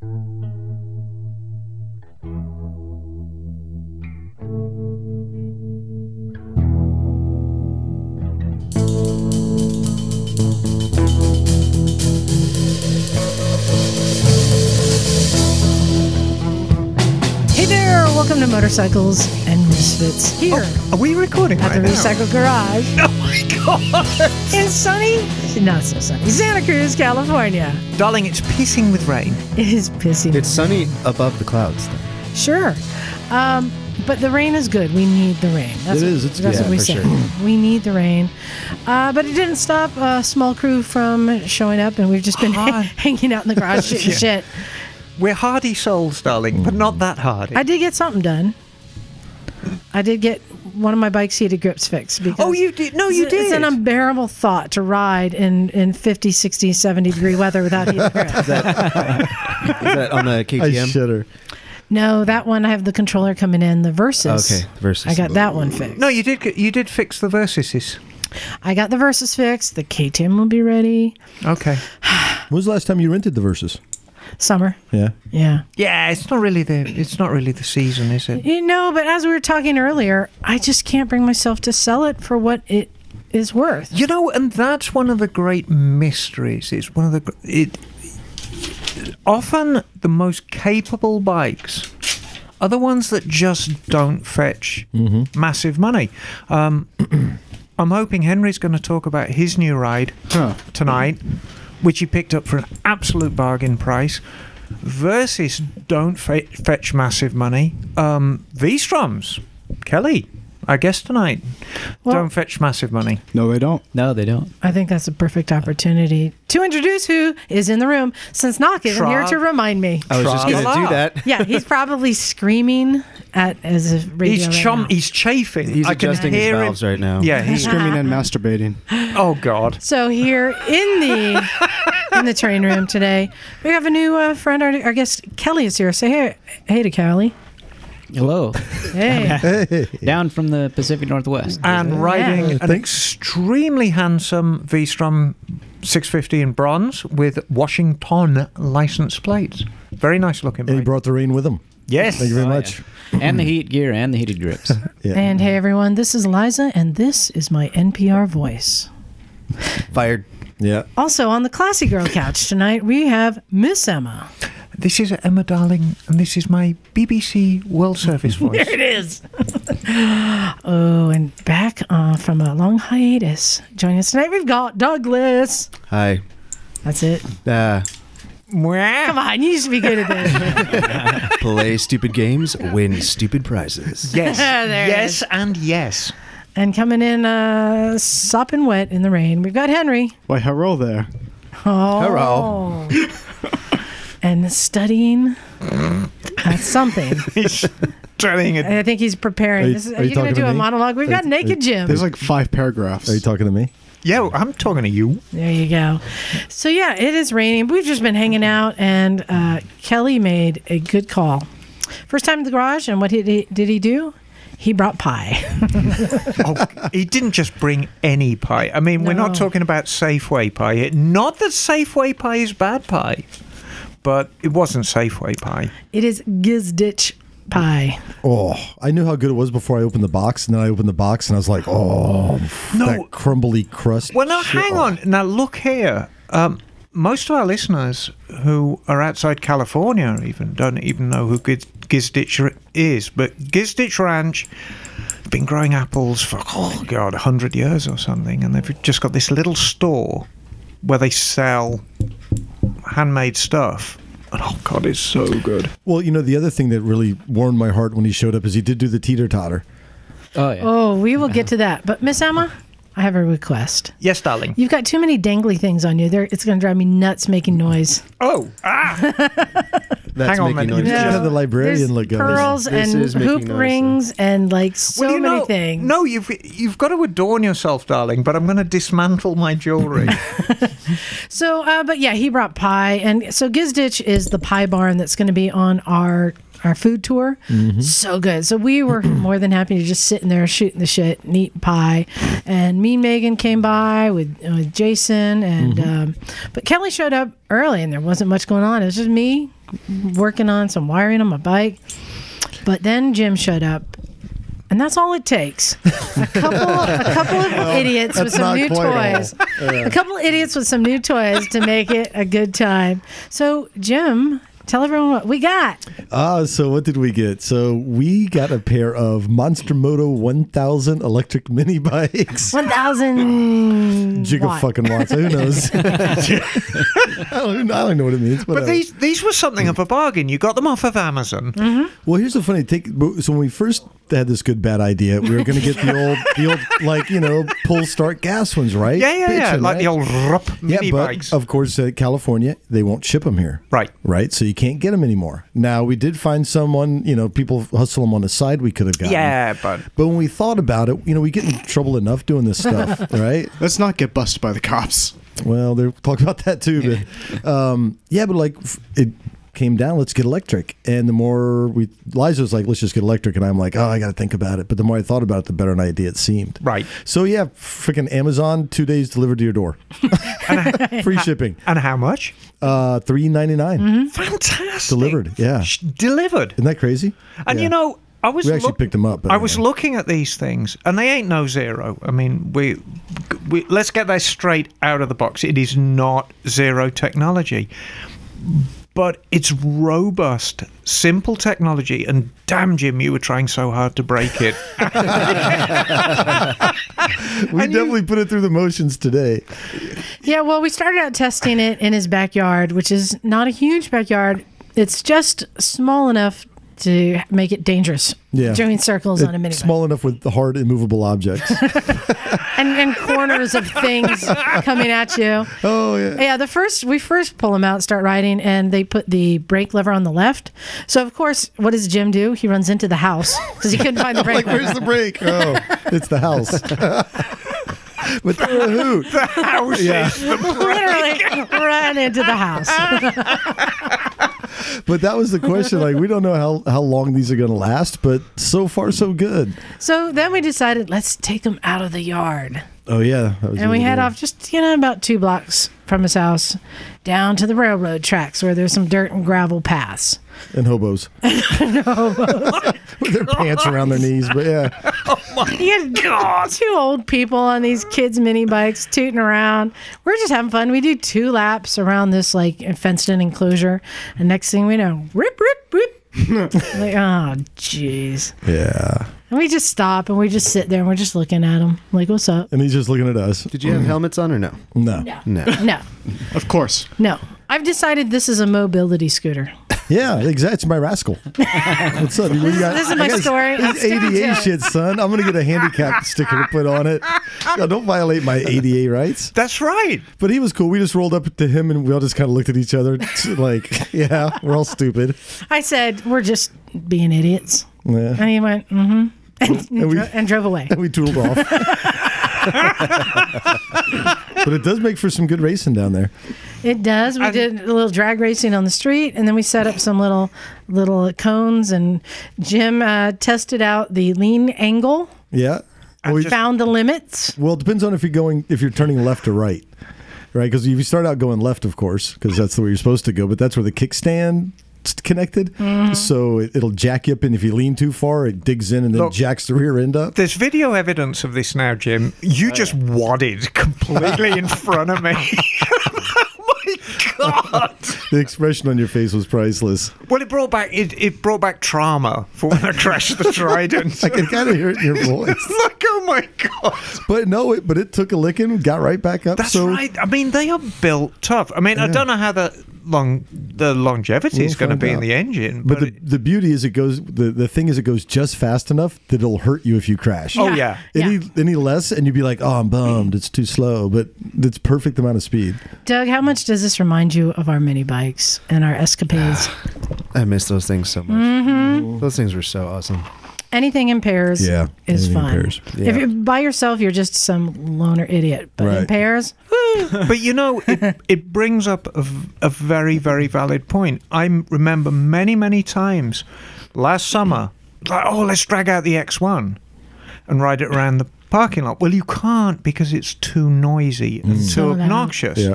Hey welcome to Motorcycles and Misfits here Are we recording at right the now? Recycle Garage Oh my god! in sunny, not so sunny, Santa Cruz, California. Darling, it's pissing with rain. It is pissing. It's sunny above the clouds. Sure. Um, but the rain is good. We need the rain. That's It what, is. It's that's good. what we say. for We need the rain. Uh, but it didn't stop a small crew from showing up, and we've just been Hi. hanging out in the garage shooting Yeah. shit. We're hardy souls, darling, but not mm. that hardy. I did get something done. I did get one of my bike's heated grips fixed. Because oh, you did? No, you it's, It's did. an unbearable thought to ride in, in 50, 60, 70 degree weather without heated grips. Is that on the I KTM? shudder. no, that one I have the controller coming in, the Versys. Okay, the Versys. I got that one fixed. no, you did. get- You did fix the Versyses. I got the Versys fixed. The KTM will be ready. Okay. When was the last time you rented the Versys? Summer. Yeah. Yeah. Yeah, it's not really the. It's not really the season, is it? You know, but as we were talking earlier, I just can't bring myself to sell it for what it is worth. You know, and that's one of the great mysteries. It's one of the. It often the most capable bikes are the ones that just don't fetch massive money. Um, I'm hoping Henry's going to talk about his new ride Huh. tonight, which he picked up for an absolute bargain price. Versys don't fe- fetch massive money. Um, V-Stroms, Kelley, I guess tonight, Well- don't fetch massive money. No, they don't. No, they don't. I think that's a perfect opportunity to introduce who is in the room since Knock isn't here to remind me. I was just going to do that. yeah, he's probably screaming at as a radio. He's right chum. now. He's chafing. He's I can adjusting his hear him. right now. Yeah, he's Screaming and masturbating. Oh God. So here in the in the train room today, we have a new uh, friend. Our, our guest Kelley is here. Say hey, hey to Kelley. Hello. Hey, Down from the Pacific Northwest. and riding Yeah. an extremely handsome V-Strom 650 in bronze with Washington license plates. Very nice looking. And he brought the rain with him. yes. Thank you very Oh, much. and the heat gear and the heated grips. Yeah. and hey everyone, this is Liza, and this is my NPR voice. Fired. Yeah. Also on the Classy Girl couch tonight, we have Miss Emma. This is Emma Darling, and this is my BBC World Service voice. There it is. oh, and back uh, from a long hiatus, joining us tonight, we've got Douglas. Hi. That's it. Uh, Come on, you used to be good at this. play stupid games, win stupid prizes. Yes. Yes, and yes. and coming in uh, sopping wet in the rain, we've got Henry. Why, hello there. Oh. And studying uh, something. He's turning it. I think he's preparing. Are you- This is, are are you you going to do to a me? monologue? We've Are got you- Naked Jim. There's like five paragraphs. Are you talking to me? Yeah, I'm talking to you. There you go. So yeah, it is raining. We've just been hanging out, and uh, Kelley made a good call. First time in the garage, and what did he, did he do? He brought pie. Oh, he didn't just bring any pie. I mean, we're not No. talking about Safeway pie. Not that Safeway pie is bad pie, but it wasn't Safeway pie. it is Gizdich pie. Oh, I knew how good it was before I opened the box, and then I opened the box, and I was like, oh, No. that crumbly crust. Well, now hang Oh. on. Now look here. Um, most of our listeners who are outside California even don't even know who Giz- Gizdich is, but Gizdich Ranch been growing apples for oh god, hundred years or something, and they've just got this little store where they sell handmade stuff. And oh god, it's so good. Well, you know, the other thing that really warmed my heart when he showed up is he did do the teeter totter. Oh yeah. Oh, we will get to that. But Miss Emma, I have a request. Yes, darling. You've got too many dangly things on you. There, it's going to drive me nuts making noise. Oh, ah, That's Hang on a making minute. noise. Yeah. Yeah, the librarian look. uh, pearls This and is hoop noise, rings and like so well, you many know, things. No, you've you've got to adorn yourself, darling. But I'm going to dismantle my jewelry. So, uh, but yeah, he brought pie, and so Gizdich is the pie barn that's going to be on our our food tour. So good. So we were more than happy to just sit in there shooting the shit and eat pie. And me and Megan came by with, with Jason, and um, but Kelley showed up early, and there wasn't much going on. It was just me working on some wiring on my bike. But then Jim showed up. And that's all it takes. A couple, a couple of idiots with some new toys. A couple of idiots with some new toys to make it a good time. So, Jim, tell everyone what we got. Ah, so what did we get? So we got a pair of Monster Moto 1000 electric mini bikes. 1,000 Jigga watt. fucking watts. Who knows? I, don't, I don't know what it means. But, But these these were something of a bargain. You got them off of Amazon. well, here's the funny take. So when we first had this good bad idea, we were going to get the old, the old like you know pull start gas ones, right? Yeah, yeah, yeah. Like right? the old rup yeah, mini but bikes. of course, uh, California they won't ship them here. Right. right. So you can't get them anymore. Now we did find someone, you know, people hustle them on the side. We could have gotten. yeah, but But when we thought about it, you know, we get in trouble enough doing this stuff, right? Let's not get busted by the cops. Well, they're talking about that too. But um, yeah, but like it came down. Let's get electric. And the more we, Liza was like, let's just get electric, and I'm like, oh, I got to think about it. But the more I thought about it, the better an idea it seemed. Right. So yeah, freaking Amazon, two days delivered to your door, free shipping, and how much? uh, three ninety nine Fantastic. delivered. Yeah, Sh- Delivered. isn't that crazy? And Yeah. you know, I was We actually look- picked 'em up, but I was looking at these things, and they ain't no zero. I mean, we, we let's get that straight out of the box. It is not zero technology, but it's robust, simple technology. And damn, Jim, you were trying so hard to break it. we definitely put it through the motions today. Yeah, well, we started out testing it in his backyard, which is not a huge backyard. It's just small enough to make it dangerous. Yeah. Doing circles on a It's mini small enough with the hard immovable objects. and, and corners of things coming at you. oh yeah. Yeah, the first we first pull them out, start riding, and they put the brake lever on the left. So of course, what does Jim do? He runs into the house because he couldn't find the brake like, where's the brake? Oh, it's the house. but they're a hoot. House Yeah. is the Literally run into the house. But that was the question. Like, we don't know how, how long these are going to last, but so far, so good. So then we decided let's take them out of the yard. Oh, yeah. that was And we head off just, you know, about two blocks from his house down to the railroad tracks where there's some dirt and gravel paths. Day. And hobos. With their pants around their knees. But yeah. Oh you had two old people on these kids' mini bikes tooting around. We're just having fun. We do two laps around this like fenced in enclosure. And next thing we know, rip, rip, rip. like, oh, jeez. Yeah. And we just stop and we just sit there and we're just looking at them. Like, what's up? And he's just looking at us. Did you have mm. helmets on or no? No. No. No, Of course. no. I've decided this is a mobility scooter. Yeah, exactly. It's my rascal. What's up? What do you got? This is my I story. This I'm sticking to ADA shit, son. I'm going to get a handicap sticker to put on it. No, don't violate my ADA rights. That's right. But he was cool. We just rolled up to him and we all just kind of looked at each other like, yeah, we're all stupid. I said, we're just being idiots. Yeah. And he went, mm hmm. And, And we- dro- and drove away. And we tooled off. but it does make for some good racing down there. It does. We And- did a little drag racing on the street, and then we set up some little little cones. And Jim uh, tested out the lean angle, Yeah. Well, we- found the limits. well, it depends on if you're going, if you're turning left or right, right? Because if you start out going left, of course, because that's the way you're supposed to go. But that's where the kickstand connected, so it, it'll jack you up, and if you lean too far, it digs in and then Look. jacks the rear end up. There's video evidence of this now, Jim. You oh, just wadded completely in front of me. oh my god! The expression on your face was priceless. Well, it brought back it, it brought back trauma for when I crashed the Trident. I can kind of hear it in your voice. Like, oh my god! But no, it, but it took a licking, got right back up. That's so right. I mean, they are built tough. I mean, I don't know how the long the longevity is We'll going to find be in the engine, But but, the, the beauty is it goes the, the thing is it goes just fast enough that it'll hurt you if you crash. oh yeah. Any any less and you'd be like, oh, I'm bummed. It's too slow, but it's perfect amount of speed. Doug, how much does this remind you of our mini bikes and our escapades? I miss those things so much. Mm-hmm. Those things were so awesome. Anything in pairs Yeah, is anything fun. pairs. If you're by yourself, you're just some loner idiot. But in pairs, woo, but you know, it, it brings up a very, very valid point. I remember many, many times last summer, like, oh, let's drag out the X1 and ride it around the parking lot. Well, you can't because it's too noisy and So too loud. obnoxious. Yeah.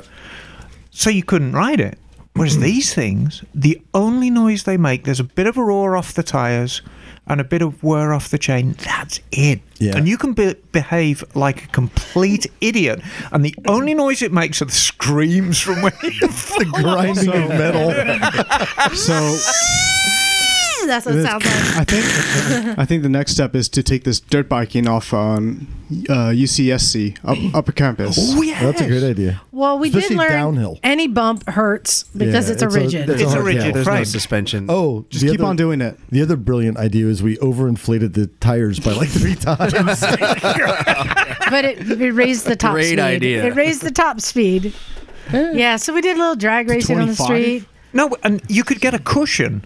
So you couldn't ride it. Whereas these things, the only noise they make, there's a bit of a roar off the tyres and a bit of whir off the chain. That's it. Yeah. And you can be- behave like a complete idiot. And the only noise it makes are the screams from when you The grinding of metal. So That's what it sounds like. I think I think the next step is to take this dirt biking off on uh, UCSC up, upper campus. Oh, yes. That's a great idea. Well, we Especially did learn downhill. any bump hurts because Yeah, it's a it's a- rigid. there's It's a hard rigid cap. There's frame. no suspension. Oh, Just the keep other- on doing it. The other brilliant idea is we overinflated the tires by like three times. but it, it raised the top speed. Great speed. idea. It raised the top speed. Yeah, so we did a little drag racing on the 25? street. No, and you could get a cushion.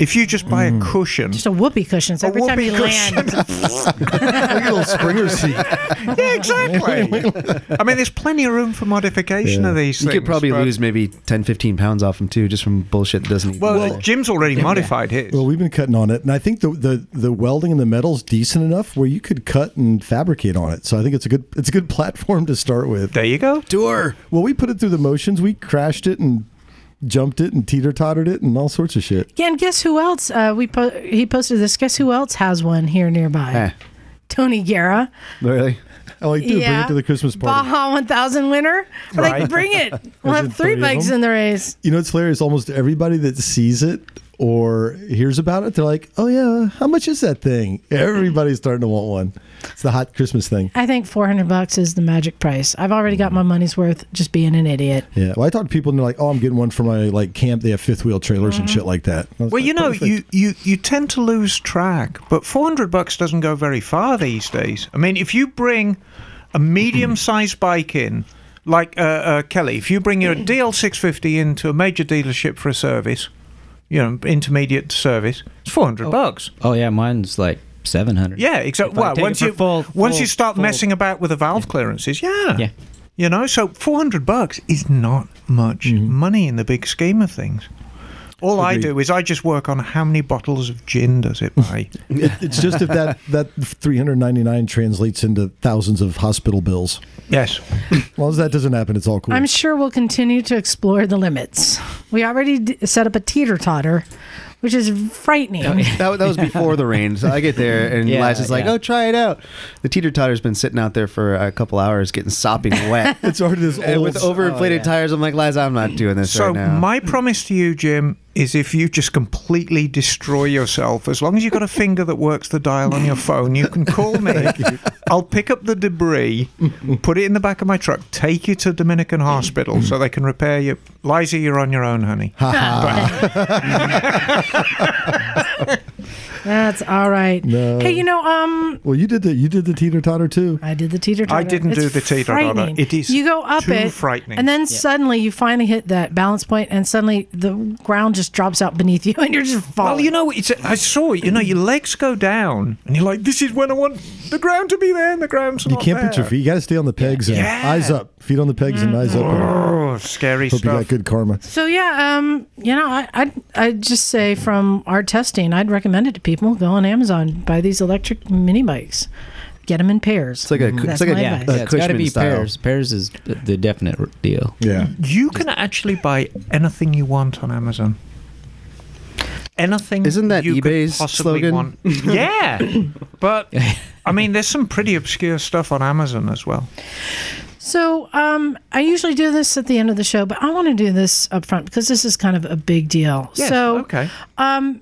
If you just buy a mm. cushion. Just a whoopee cushion. So A every time whoopee you land, like a little springer seat. yeah, exactly. I mean, there's plenty of room for modification Yeah. of these you things. could probably but- lose maybe 10, 15 pounds off them too, just from bullshit that doesn't even. Well, Jim's already modified his. Well, we've been cutting on it, and I think the, the the welding and the metal's decent enough where you could cut and fabricate on it. So I think it's a good it's a good platform to start with. there you go. tour. Well, we put it through the motions. We crashed it and jumped it and teeter tottered it and all sorts of shit. yeah, and guess who else? Uh, we po- he posted this. Guess who else has one here nearby? Eh, Tony Guerra, really? I like, dude, bring it to the Christmas party. Baja 1000 winner. We're Right. Like, bring it. We'll have three three bikes in the race. You know, it's hilarious. Almost everybody that sees it or hears about it, they're like, "Oh yeah, how much is that thing?" Everybody's starting to want one. It's the hot Christmas thing. I think 400 bucks is the magic price. I've already got my money's worth just being an idiot. Yeah. Well, I talk to people and they're like, "Oh, I'm getting one for my like camp. They have fifth wheel trailers and shit like that." Well, like, you know, "Perfect." you, you, you tend to lose track, but 400 bucks doesn't go very far these days. I mean, if you bring a medium sized bike in, like uh, uh, Kelley, if you bring your DL650 into a major dealership for a service, you know, intermediate service, it's 400 bucks. Oh yeah, mine's like seven hundred. Yeah, exactly. Well, once you full- once full- you start full- messing about with the valve clearances, yeah, Yeah. you know, so 400 bucks is not much mm-hmm. money in the big scheme of things. All I do is I just work on how many bottles of gin does it buy. It- it's just if that that 399 translates into thousands of hospital bills. yes. As long as that doesn't happen, it's all cool. I'm sure we'll continue to explore the limits. We already d- set up a teeter totter, which is frightening. that, that was before the rain. So I get there and Yeah, Liza's like, yeah. "Oh, try it out." The teeter totter's been sitting out there for a couple hours, getting sopping wet. it's already this and old. with overinflated oh, yeah. tires, I'm like, Liza, I'm not doing this So right now. my promise to you, Jim, is if you just completely destroy yourself, as long as you've got a finger that works the dial on your phone, you can call me. I'll pick up the debris, put it in the back of my truck, take you to Dominican Hospital so they can repair you. Liza, you're on your own, honey. That's all right. No. Hey, you know, um, well, you did the you did the teeter totter too. I did the teeter totter. I didn't It's do the teeter-totter. frightening. It is You go up too it, frightening. and then suddenly you finally hit that balance point, and suddenly the ground just drops out beneath you, and you're just falling. Well, you know, it's I saw it. You know, your legs go down, and you're like, "This is when I want the ground to be there, and the ground's You not be." You can't there." put your feet. You got to stay on the pegs and Yeah. eyes up. Feet on the pegs and eyes up. Oh, scary Hope you got good karma. So yeah, um, you know, I, I'd I'd just say from our testing, I'd recommend it to people. People go on Amazon, buy these electric mini bikes, get them in pairs. it's like a That's it's like my a, Yeah, advice. yeah it's got to Cushman be style. pairs. Pairs is the, the definite r- deal. Yeah. You can actually buy anything you want on Amazon. Anything. Isn't that you could eBay's possibly slogan? Want. Yeah, but I mean, there's some pretty obscure stuff on Amazon as well. So um, I usually do this at the end of the show, but I want to do this up front because this is kind of a big deal. Yes, so okay. um,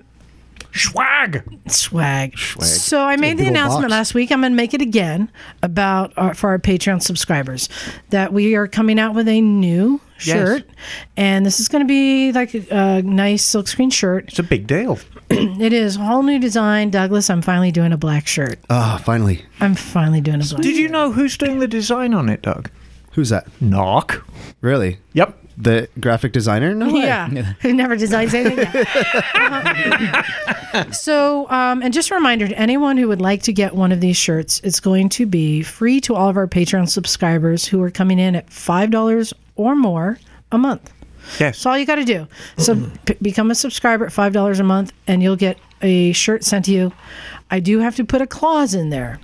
Swag. swag. Swag. So I made the announcement box. last week. I'm going to make it again about our, for our Patreon subscribers that we are coming out with a new Yes. shirt, and this is going to be like a, a nice silkscreen shirt. It's a big deal. It is a whole new design, Douglas. I'm finally doing a black shirt. Ah, finally. I'm finally doing a black. Did you know who's doing the design on it, Doug? Who's that? Knock. Really? Yep. The graphic designer? No way. Yeah, who never designs anything. Yeah. Uh-huh. so, um, and just a reminder to anyone who would like to get one of these shirts, it's going to be free to all of our Patreon subscribers who are coming in at five dollars or more a month. Yes. That's all you got to do. So p- become a subscriber at five dollars a month, and you'll get a shirt sent to you. I do have to put a clause in there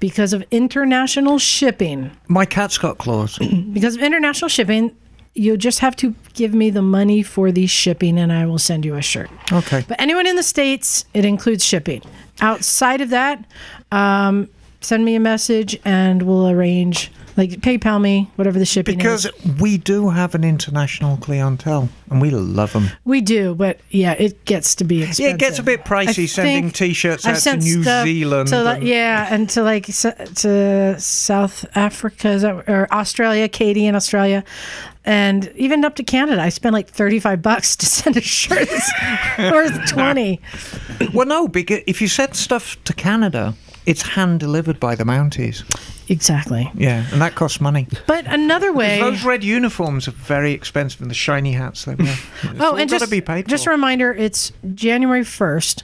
because of international shipping. My cat's got claws. Because of international shipping, you just have to give me the money for the shipping, and I will send you a shirt. Okay. But anyone in the states, it includes shipping. Outside of that, um, send me a message, and we'll arrange. Like PayPal me, whatever the shipping Because is. we do have an international clientele, and we love them. We do, but yeah, it gets to be expensive. Yeah, it gets a bit pricey I sending T-shirts I've out to New stuff Zealand. to like, and- yeah, and to like to South Africa that, or Australia, Katie in Australia, and even up to Canada. I spent like thirty five bucks to send a shirt that's worth twenty. Well, no, because if you send stuff to Canada, it's hand delivered by the Mounties. Exactly. Yeah, and that costs money. But another way. Those red uniforms are very expensive, and the shiny hats they wear. Oh, and just, be paid just for. a reminder, it's January 1st.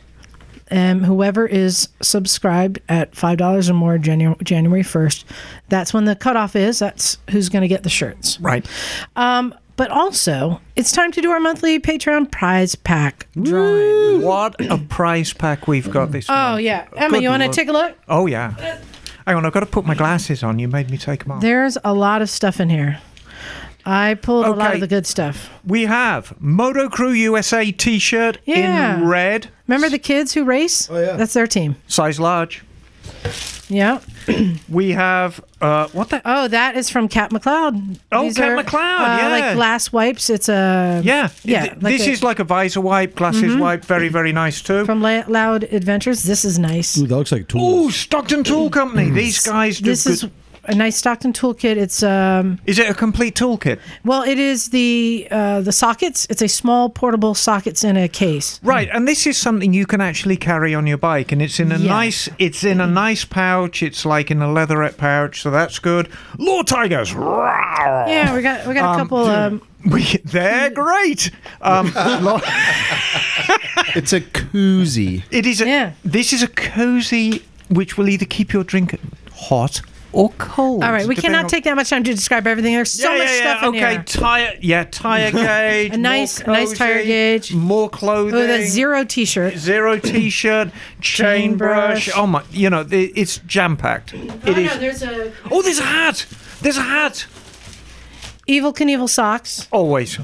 Um, whoever is subscribed at $5 or more Janu- January 1st, that's when the cutoff is. That's who's going to get the shirts. right. Um, but also, it's time to do our monthly Patreon prize pack drawing. What a prize pack we've got this Oh, month. yeah. Emma, Good you want to lord. take a look? Oh, yeah. Hang on, I've got to put my glasses on. You made me take them off. There's a lot of stuff in here. I pulled a lot Okay. of the good stuff. We have Moto Crew USA T-shirt Yeah. in red, Remember the kids who race? Oh, yeah. That's their team. size large. Yeah. We have uh, what the? Oh, that is from Cat McLeod. Oh, These Cat are, McLeod, uh, yeah. Like glass wipes. It's a Yeah, yeah. Th- like this a- Mm-hmm. is like a visor wipe, glasses wipe. Very, very nice too. from La- Loud Adventures. This is nice. Ooh, that looks like Ooh, tools. Stockton Tool Company. These guys do This good. is a nice Stockton toolkit. It's um Is it a complete toolkit? well, it is the uh, the sockets. It's a small portable sockets in a case. Right, and this is something you can actually carry on your bike, and it's in a Yeah. nice, it's in a nice pouch. It's like in a leatherette pouch, so that's good. Law Tigers, Yeah, we got we got a Um, couple. Um, we, they're great. Um, It's a koozie. it is. A, Yeah. This is a cozy, which will either keep your drink hot or cold. all right, we cannot on- take that much time to describe everything. There's so yeah, much yeah, stuff yeah. in okay, here. tire, yeah, tire gauge. A nice- more a nice tire gauge. more oh, clothing. Oh, that zero T-shirt. Zero t-shirt, chain, Chain brush. brush. Oh my! You know, it- it's jam packed. Oh, it is. there's a Oh, there's a hat. There's a hat. Evel Knievel socks. Always.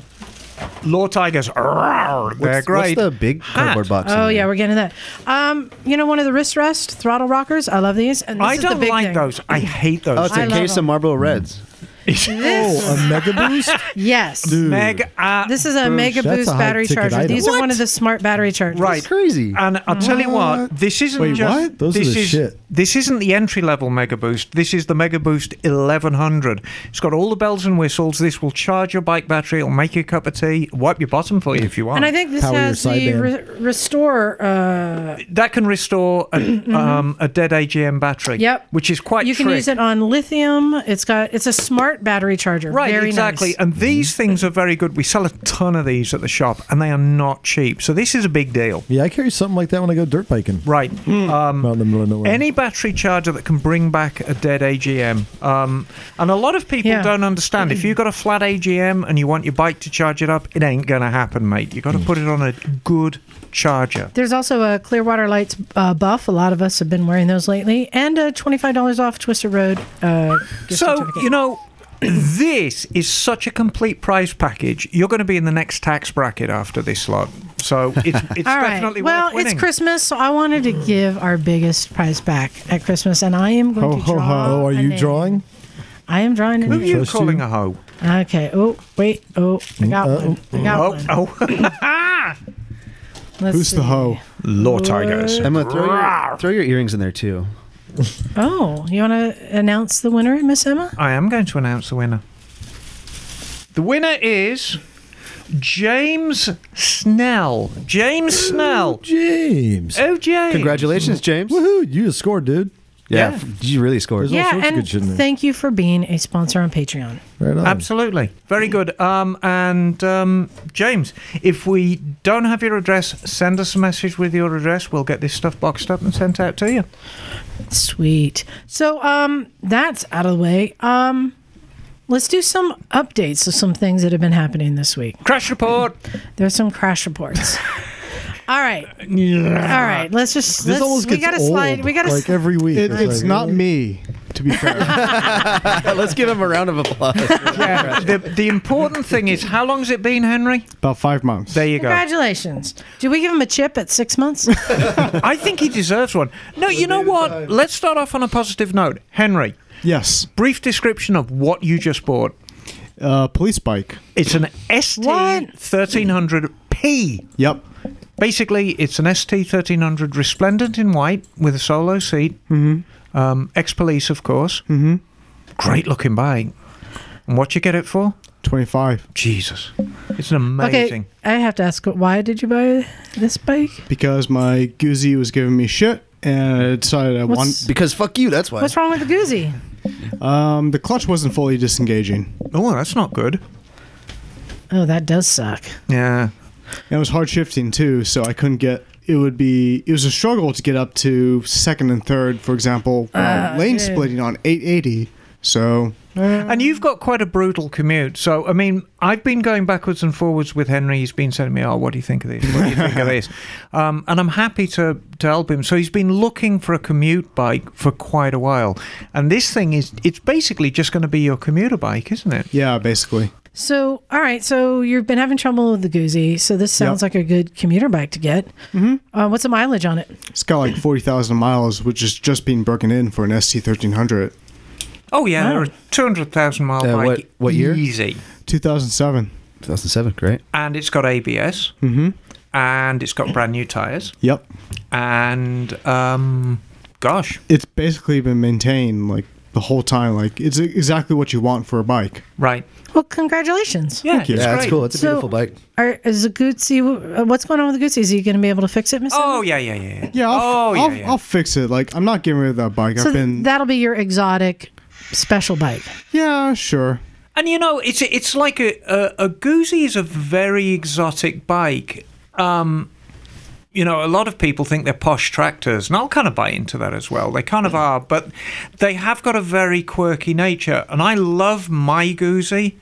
Law Tigers. Rawr, They're What's, great. what's the big cardboard box? Oh yeah, we're getting that. Um, you know, one of the wrist rest throttle rockers. I love these. And this I is don't big like thing. those. I hate those. Oh, it's I a love case of Marlboro Reds. This, Oh, a mega boost? yes. Dude. Meg. uh, This is a Mega That's Boost a high battery ticket charger. item. These are What? one of the smart battery chargers. Right. It's crazy. And I'll tell you what, this isn't Wait, just what? Those are this the is shit. this isn't the entry level Mega Boost. This is the Mega Boost 1100. It's got all the bells and whistles. This will charge your bike battery. It'll make you a cup of tea. Wipe your bottom for you if you want. And I think this Power your has the sideband. re- restore. Uh, that can restore a, um, a dead AGM battery. Yep. which is quite. you can trick. use it on lithium. It's got. It's a smart battery charger. Right, Very exactly. Nice. And these things are very good. We sell a ton of these at the shop, and they are not cheap. So this is a big deal. Yeah, I carry something like that when I go dirt biking. Right. Um, Out in the middle of nowhere. any battery charger that can bring back a dead AGM. Um, and a lot of people Yeah. don't understand. If you've got a flat AGM and you want your bike to charge it up, it ain't going to happen, mate. You've got to put it on a good charger. There's also a Clearwater Lights uh, buff. A lot of us have been wearing those lately, and a twenty-five dollars off Twisted Road. Uh, So, you know, this is such a complete prize package. You're going to be in the next tax bracket after this lot. So it's, it's All right. definitely Well, worth winning. it's Christmas, so I wanted to give our biggest prize back at Christmas, and I am going Ho, to ho, draw. ho. oh, are a you name. drawing? I am drawing. Who are you calling you? a hoe? Okay. Oh, wait. Oh, I got Uh, one. I got Oh, one. oh. Let's Who's the see. hoe? Law Tigers. Emma, throw your, throw your earrings in there too. Oh, you want to announce the winner, Miss Emma? I am going to announce the winner. The winner is James Snell. James Snell. James. Oh, James. Congratulations, James. Woohoo! You just scored, dude. Yeah, Yeah. f- you really scored. There's all yeah, sorts of and good shit in there. thank you for being a sponsor on Patreon. Right on. Absolutely. Very good. Um, and um, James, if we don't have your address, send us a message with your address. We'll get this stuff boxed up and sent out to you. Sweet. So um that's out of the way. Um let's do some updates of some things that have been happening this week. Crash report. There's some crash reports. All right. All right. Let's just This let's, almost we gets got to old. slide. We got to like every week. It, it's like, not me, to be fair. Let's give him a round of applause. Yeah. the, the important thing is, how long's it been, Henry? About five months. There you go. Congratulations. Did we give him a chip at 6 months? I think he deserves one. No, you know what? Let's start off on a positive note. Henry, yes. brief description of what you just bought. Uh, police bike. It's an ST What? 1300P. Yep. Basically, it's an ST 1300 resplendent in white with a solo seat. Mm-hmm. Um, Ex police, of course. Mm-hmm. Great looking bike. And what you get it for? 25. Jesus. It's an amazing. okay. I have to ask why did you buy this bike? Because my Guzzi was giving me shit, and I decided I want. Because fuck you, that's why. what's wrong with the Guzzi? Um, the clutch wasn't fully disengaging. Oh, that's not good. Oh, that does suck. Yeah. And it was hard shifting too, so I couldn't get. It would be. It was a struggle to get up to second and third, for example, uh, ah, while lane dude. splitting on 880. So And uh, you've got quite a brutal commute. So, I mean, I've been going backwards and forwards with Henry. He's been sending me, oh, what do you think of this? What do you think of this? Um, and I'm happy to, to help him. So, he's been looking for a commute bike for quite a while. And this thing is, it's basically just going to be your commuter bike, isn't it? yeah, basically. So, all right. So you've been having trouble with the Guzzi. So this sounds like a good commuter bike to get. Mm-hmm. Uh, what's the mileage on it? It's got like 40,000 miles, which is just being broken in for an ST1300. Oh, yeah. Oh. They're 200,000 mile Uh, bike. what- what year? Easy. 2007. 2007, great. And it's got ABS. Mm-hmm. And it's got brand new tyres. Yep. And, um, gosh, It's basically been maintained like the whole time. Like it's exactly what you want for a bike. right. Well, congratulations. Yeah, Thank you. it's Yeah, that's cool. It's a So- beautiful bike. Are, is the Guzzi? Uh, what's going on with the Guzzi? Is he going to be able to fix it, Miss? Oh, Emma? yeah, yeah, yeah. yeah. Yeah, I'll, oh, I'll, yeah, yeah. I'll fix it. Like I'm not getting rid of that bike. So I've been. that'll be your exotic special bike. yeah, sure. And you know, it's it's like a a, a Guzzi is a very exotic bike. Um, you know, a lot of people think they're posh tractors, and I'll kind of buy into that as well. They kind of are, but they have got a very quirky nature. And I love my Guzzi,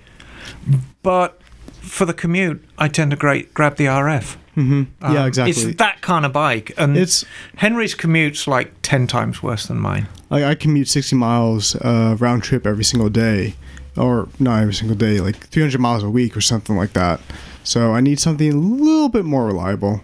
but for the commute, I tend to great, grab the RF. yeah, Um, exactly. It's that kind of bike, and It's- Henry's commute's like ten times worse than mine. Like I commute 60 miles uh, round trip every single day, or not every single day, like 300 miles a week or something like that. So I need something a little bit more reliable.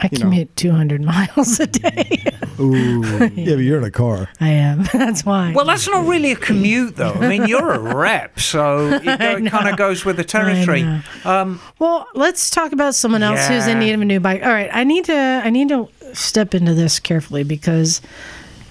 I You know. commute 200 miles a day. Ooh, Yeah, but you're in a car. I am. That's why. Well, that's not really a commute, though. I mean, you're a rep, so it, it kind of goes with the territory. Um, Well, let's talk about someone else who's in need of a new bike. All right, I need to I need to step into this carefully because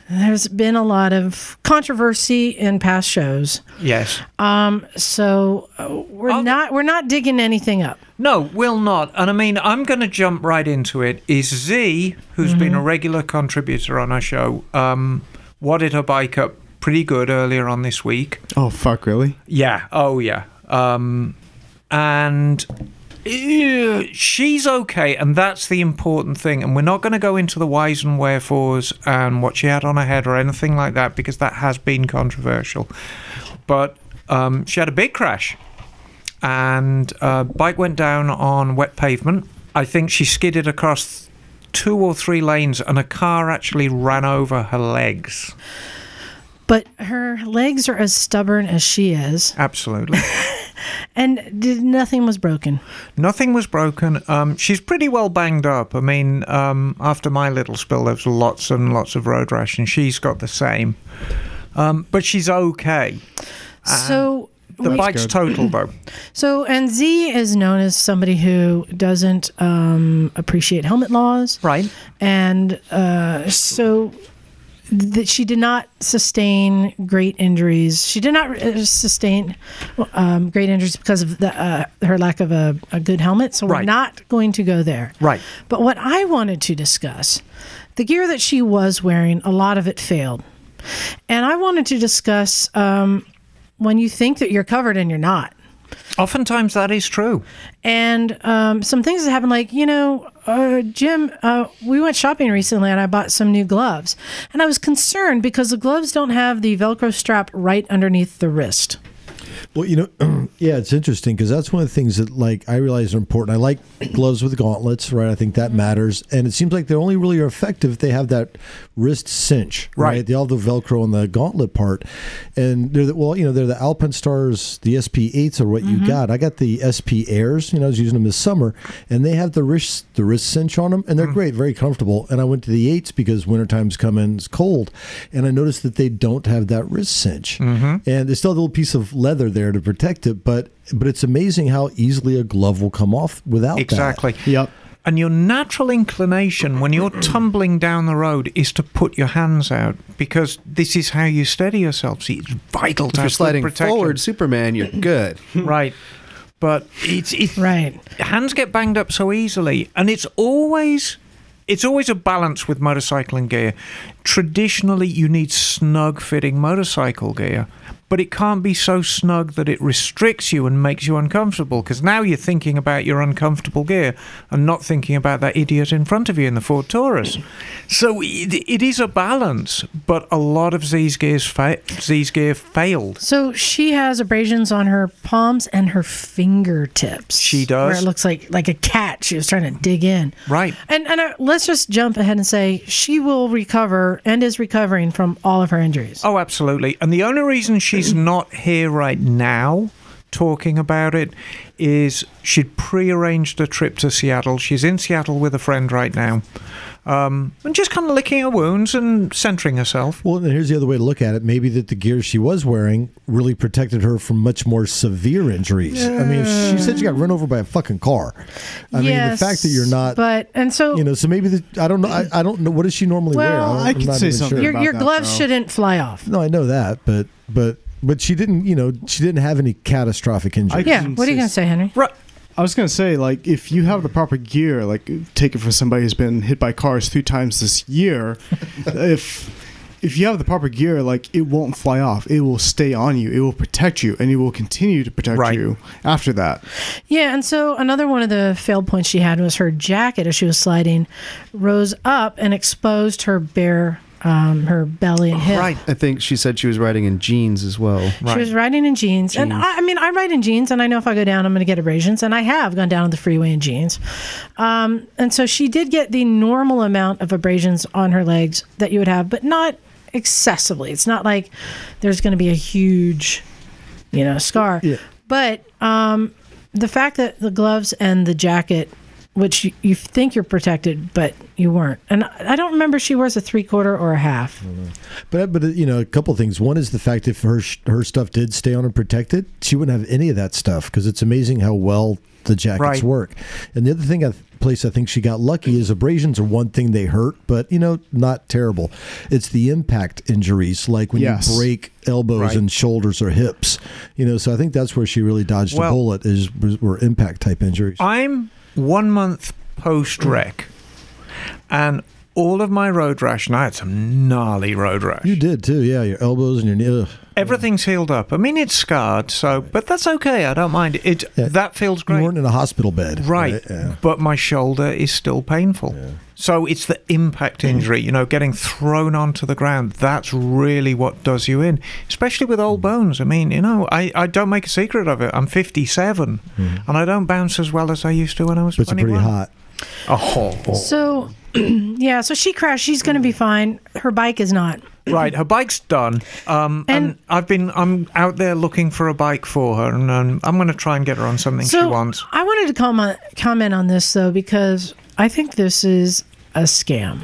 there's been a lot of controversy in past shows. yes. Um, so uh, we're I'll- not we're not digging anything up. No, we'll not. And I mean, I'm going to jump right into it. Is Zee, who's been Mm-hmm. a regular contributor on our show, um, wadded her bike up pretty good earlier on this week. oh fuck, really? Yeah. Oh, yeah. Um, and she's okay, and that's the important thing. And we're not going to go into the whys and wherefores and what she had on her head or anything like that because that has been controversial. But um, she had a big crash, and uh, bike went down on wet pavement. I think she skidded across two or three lanes, and a car actually ran over her legs. But her legs are as stubborn as she is, Absolutely. and did, nothing was broken. Nothing was broken. Um, she's pretty well banged up. I mean, um, after my little spill, there was lots and lots of road rash, and she's got the same. Um, but she's okay. so The wait- bike's total, though. So, and Zee is known as somebody who doesn't um, appreciate helmet laws. Right. And uh, so that she did not sustain great injuries. She did not uh, sustain um, great injuries because of the, uh, her lack of a, a good helmet. So, we're not going to go there. Right. But what I wanted to discuss the gear that she was wearing, a lot of it failed. And I wanted to discuss um, when you think that you're covered and you're not. Oftentimes that is true. and um, some things that happened like you know uh, jim uh, we went shopping recently and i bought some new gloves and i was concerned because the gloves don't have the velcro strap right underneath the wrist Well, you know, yeah, it's interesting because that's one of the things that like I realize are important. I like gloves with gauntlets, right? I think that mm-hmm. matters, and it seems like they're only really are effective if they have that wrist cinch, right? Right. They all have the Velcro on the gauntlet part, and they're the, well, you know, they're the Alpine Stars, the SP eights are what you mm-hmm. got. I got the SP Airs, you know, I was using them this summer, and they have the wrist the wrist cinch on them, and they're mm. great, very comfortable. And I went to the eights because wintertime's coming, it's cold, and I noticed that they don't have that wrist cinch, mm-hmm. and there's still a little piece of leather there to protect it, but but it's amazing how easily a glove will come off without that. Exactly. Yep. And your natural inclination when you're tumbling down the road is to put your hands out because this is how you steady yourself. See, it's vital If to you're sliding protection. forward, Superman, you're good. right? But it's it's right hands get banged up so easily, and it's always it's always a balance with motorcycling gear. Traditionally, you need snug fitting motorcycle gear, but it can't be so snug that it restricts you and makes you uncomfortable. Because now you're thinking about your uncomfortable gear and not thinking about that idiot in front of you in the Ford Taurus. So it, it is a balance, but a lot of Zee's gears fa- Zee's gear failed. so she has abrasions on her palms and her fingertips She does. where it looks like like a cat she was trying to dig in Right. and and uh, let's just jump ahead and say she will recover and is recovering from all of her injuries Oh, absolutely. And the only reason she's not here right now talking about it is she'd pre-arranged a trip to Seattle. She's in Seattle with a friend right now. Um, and just kind of licking her wounds and centering herself. Well, and here's the other way to look at it. Maybe that the gear she was wearing really protected her from much more severe injuries. I mean, she said she got run over by a fucking car. I mean, the fact that you're not, but and so you know, so maybe the, I don't know. I, I don't know. What does she normally wear? Well, don't- I I'm could not say something sure. your your gloves though. shouldn't fly off No, I know that, but but but she didn't. You know, she didn't have any catastrophic injuries. I yeah what are you gonna say henry Right. I was gonna say, like, if you have the proper gear, like, take it from somebody who's been hit by cars three times this year. if if you have the proper gear, like, it won't fly off. It will stay on you. It will protect you, and it will continue to protect Right. you after that. Yeah, and so another one of the failed points she had was her jacket as she was sliding rose up and exposed her bare um, her belly and hip. Right. I think she said she was riding in jeans as well. She was riding in jeans, and I, I mean, I ride in jeans, and I know if I go down, I'm going to get abrasions, and I have gone down on the freeway in jeans. Um, and so she did get the normal amount of abrasions on her legs that you would have, but not excessively. It's not like there's going to be a huge, you know, scar. Yeah. But um, the fact that the gloves and the jacket, which you, you think you're protected, but you weren't, and I I don't remember she wears a three quarter or a half. But but uh, you know, a couple things. One is the fact if her her stuff did stay on and protected, she wouldn't have any of that stuff because it's amazing how well the jackets Right. work. And the other thing, I place I think she got lucky is abrasions are one thing they hurt, but you know, not terrible. It's the impact injuries, like when Yes. you break elbows Right. and shoulders or hips. You know, so I think that's where she really dodged Well- a bullet is were impact type injuries. I'm one month post wreck, and all of my road rash, and I had some gnarly road rash. you did too, yeah. Your elbows and your knee. ugh. Everything's healed up. I mean, it's scarred, so but that's okay. I don't mind. It Yeah. that feels great. You weren't in a hospital bed, Right, Yeah. but my shoulder is still painful. So it's the impact injury, you know, getting thrown onto the ground. That's really what does you in, especially with old mm. bones. I mean, you know, I, I don't make a secret of it. I'm 57, mm-hmm. and I don't bounce as well as I used to when I was But it's 21. pretty hot. Oh, So, yeah, so she crashed. She's going to be fine. Her bike is not. right. Her bike's done, um, and, And- I've been I'm out there looking for a bike for her, and um, I'm going to try and get her on something she wants. I wanted to comment comment on this though because I think this is a scam,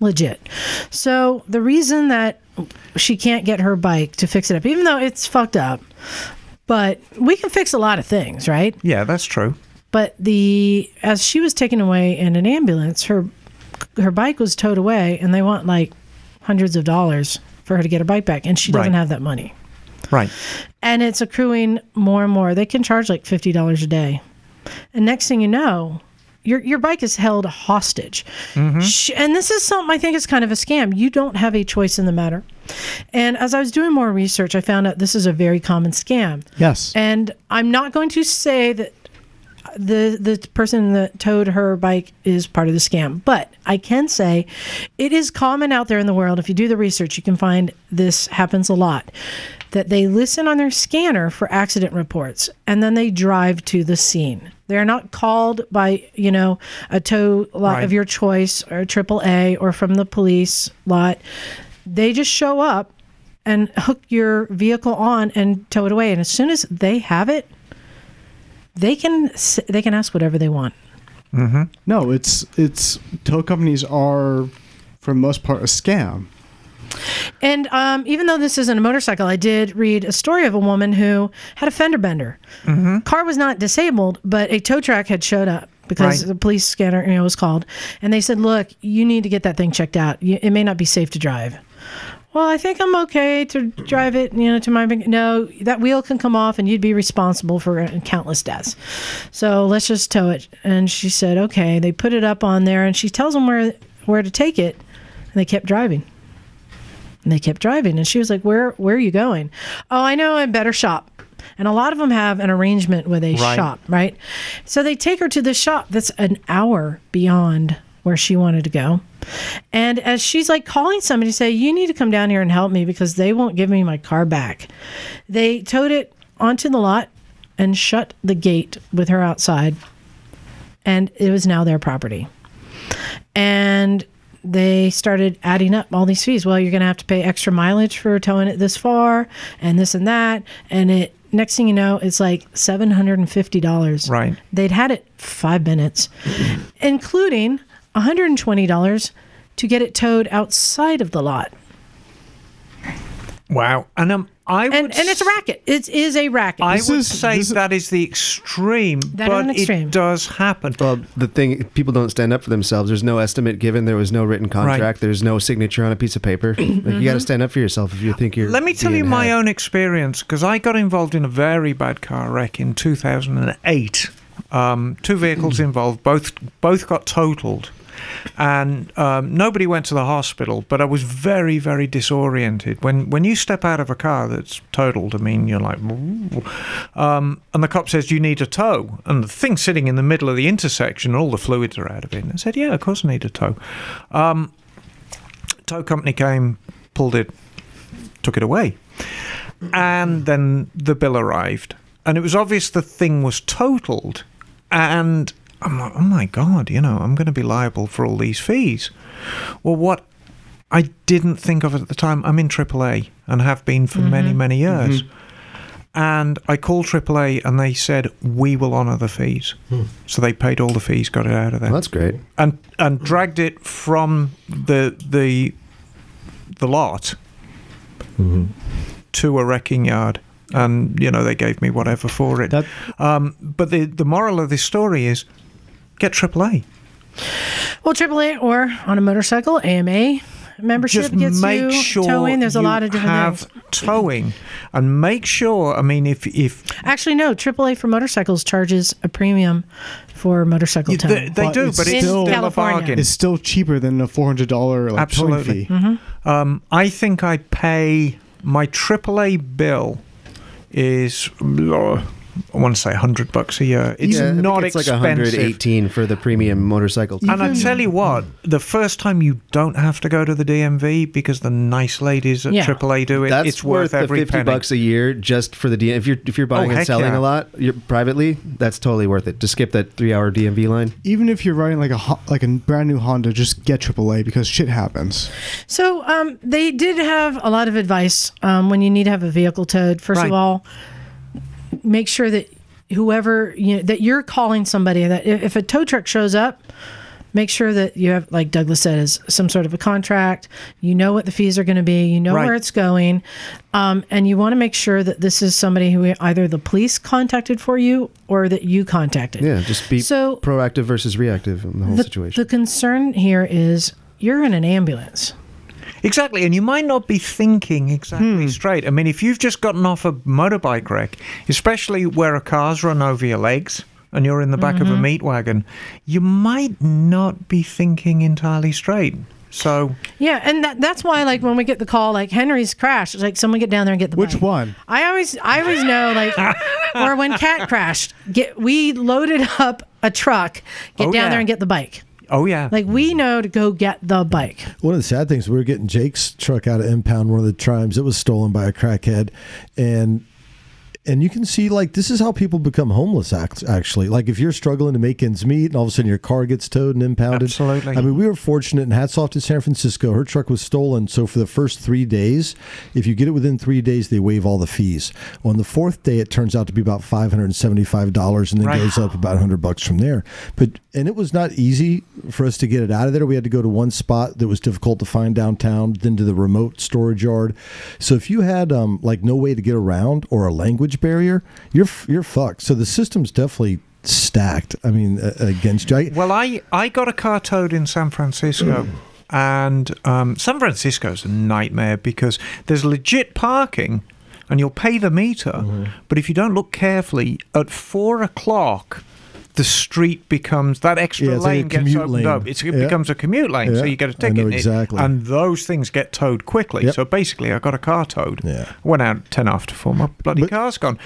legit. So the reason that she can't get her bike to fix it up, even though it's fucked up, but we can fix a lot of things, right? Yeah, that's true. But the as she was taken away in an ambulance, her her bike was towed away, and they want like hundreds of dollars for her to get her bike back, and she doesn't Right. have that money. Right. and it's accruing more and more. They can charge like fifty dollars a day, and next thing you know, your your bike is held hostage. Mm-hmm. Sh- And this is something I think is kind of a scam. You don't have a choice in the matter. And as I was doing more research, I found out this is a very common scam. Yes. And I'm not going to say that the the person that towed her bike is part of the scam, but I can say it is common out there in the world. If you do the research, you can find this happens a lot. That they listen on their scanner for accident reports and then they drive to the scene. They're not called by, you know, a tow lot Right. of your choice or AAA or from the police lot. They just show up and hook your vehicle on and tow it away. And as soon as they have it, they can they can ask whatever they want. No, it's it's tow companies are for the most part a scam. And um, even though this isn't a motorcycle, I did read a story of a woman who had a fender bender. Car was not disabled, but a tow truck had showed up because Right. the police scanner you know was called, and they said, "Look, you need to get that thing checked out. You, it may not be safe to drive." Well, I think I'm okay to drive it, you know, to my no. That wheel can come off, and you'd be responsible for uh, countless deaths. So let's just tow it. And she said, "Okay." They put it up on there, and she tells them where where to take it, and they kept driving. And they kept driving, and she was like, "Where where are you going?" Oh, I know a better shop. And a lot of them have an arrangement with a Right. shop, right? So they take her to this shop that's an hour beyond where she wanted to go. And as she's like calling somebody to say, You need to come down here and help me because they won't give me my car back. They towed it onto the lot and shut the gate with her outside. And it was now their property. And they started adding up all these fees. Well, you're going to have to pay extra mileage for towing it this far and this and that. And it, next thing you know, it's like $750. Right. They'd had it five minutes, including $120 to get it towed outside of the lot. Wow. And um, I would And, and it's a racket. It is a racket. I This would is- say is- that is the extreme, That is but an extreme. it does happen. Well, the thing people don't stand up for themselves. There's no estimate given. There was no written contract. There's no signature on a piece of paper. Like, you got to stand up for yourself if you think you're. Let me tell you my had. own experience because I got involved in a very bad car wreck in 2008. Um, two vehicles involved, both both got totaled, and um, nobody went to the hospital. But I was very, very disoriented when when you step out of a car that's totaled. I mean, you're like, um, and the cop says you need a tow, and the thing's sitting in the middle of the intersection, all the fluids are out of it. And I said, yeah, of course I need a tow. Um, tow company came, pulled it, took it away. And then the bill arrived. And it was obvious the thing was totaled. And I'm like, oh my God, you know, I'm going to be liable for all these fees. Well, what I didn't think of at the time, I'm in AAA and have been for many, mm-hmm. many years. Mm-hmm. And I called AAA and they said, we will honour the fees. Hmm. So they paid all the fees, got it out of there Well, that's great. and and dragged it from the the the lot mm-hmm. to a wrecking yard and you know they gave me whatever for it That- um, but the the moral of this story is get AAA well, AAA or on a motorcycle, AMA membership just gets make you sure towing. There's a lot of different have things. towing and make sure I mean if if Actually, no. AAA for motorcycles charges a premium for motorcycle towing. they But do it's but it's still- still, a bargain It's still cheaper than a four hundred dollar like towing Absolutely. fee. Um, I think I pay my AAA bill is uh, I want to say hundred bucks a year. It's Yeah, I not it's expensive. like 118 for the premium motorcycle. and I tell you what, the first time you don't have to go to the DMV because the nice ladies at Yeah. AAA do it. That's it's worth, the every 50 penny. bucks a year just for the DMV. If you're if you're buying Oh, and selling yeah. a lot you're, privately, that's totally worth it. To skip that three hour DMV line. Even if you're riding like a Ho- like a brand new Honda, just get AAA because shit happens. So um, they did have a lot of advice um, when you need to have a vehicle towed. First Right. of all, make sure that whoever you know that you're calling somebody that if a tow truck shows up, make sure that you have, like Douglas said, is some sort of a contract. You know what the fees are going to be. You know Right. where it's going, um, and you want to make sure that this is somebody who either the police contacted for you or that you contacted. Yeah, just be So- proactive versus reactive in the whole The, situation. the concern here is you're in an ambulance. Exactly, and you might not be thinking exactly Hmm. straight. I mean, if you've just gotten off a motorbike wreck, especially where a car's run over your legs and you're in the back Mm-hmm. of a meat wagon, you might not be thinking entirely straight. So Yeah, and that, that's why, like, when we get the call, like Henry's crashed, it's like someone get down there and get the Which bike. one? I always, I always know, like, or when Cat crashed, get we loaded up a truck, get Oh, down yeah. there and get the bike. Oh yeah. Like we know to go get the bike. One of the sad things, we were getting Jake's truck out of impound, one of the times It was stolen by a crackhead, and and you can see like this is how people become homeless. act- Actually, like if you're struggling to make ends meet, and all of a sudden your car gets towed and impounded. Absolutely. I mean, we were fortunate, and hats off to San Francisco. Her truck was stolen, so for the first three days, if you get it within three days, they waive all the fees. On the fourth day, it turns out to be about five hundred and seventy-five dollars, and then Right. goes up about hundred bucks from there. But and it was not easy for us to get it out of there. We had to go to one spot that was difficult to find downtown, then to the remote storage yard. So if you had um, like no way to get around or a language barrier, you're you're fucked. So the system's definitely stacked. I mean, uh, against you. Well, I, I got a car towed in San Francisco, and um, San Francisco's a nightmare because there's legit parking, and you'll pay the meter, Mm-hmm. but if you don't look carefully, at four o'clock. The street becomes that extra Yeah, it's like lane gets opened lane. up. It's, it Yeah. becomes a commute lane, so you get a I know ticket, It- exactly. and those things get towed quickly. Yep. So basically, I got a car towed. Yeah. went out ten after four. My bloody But- car's gone,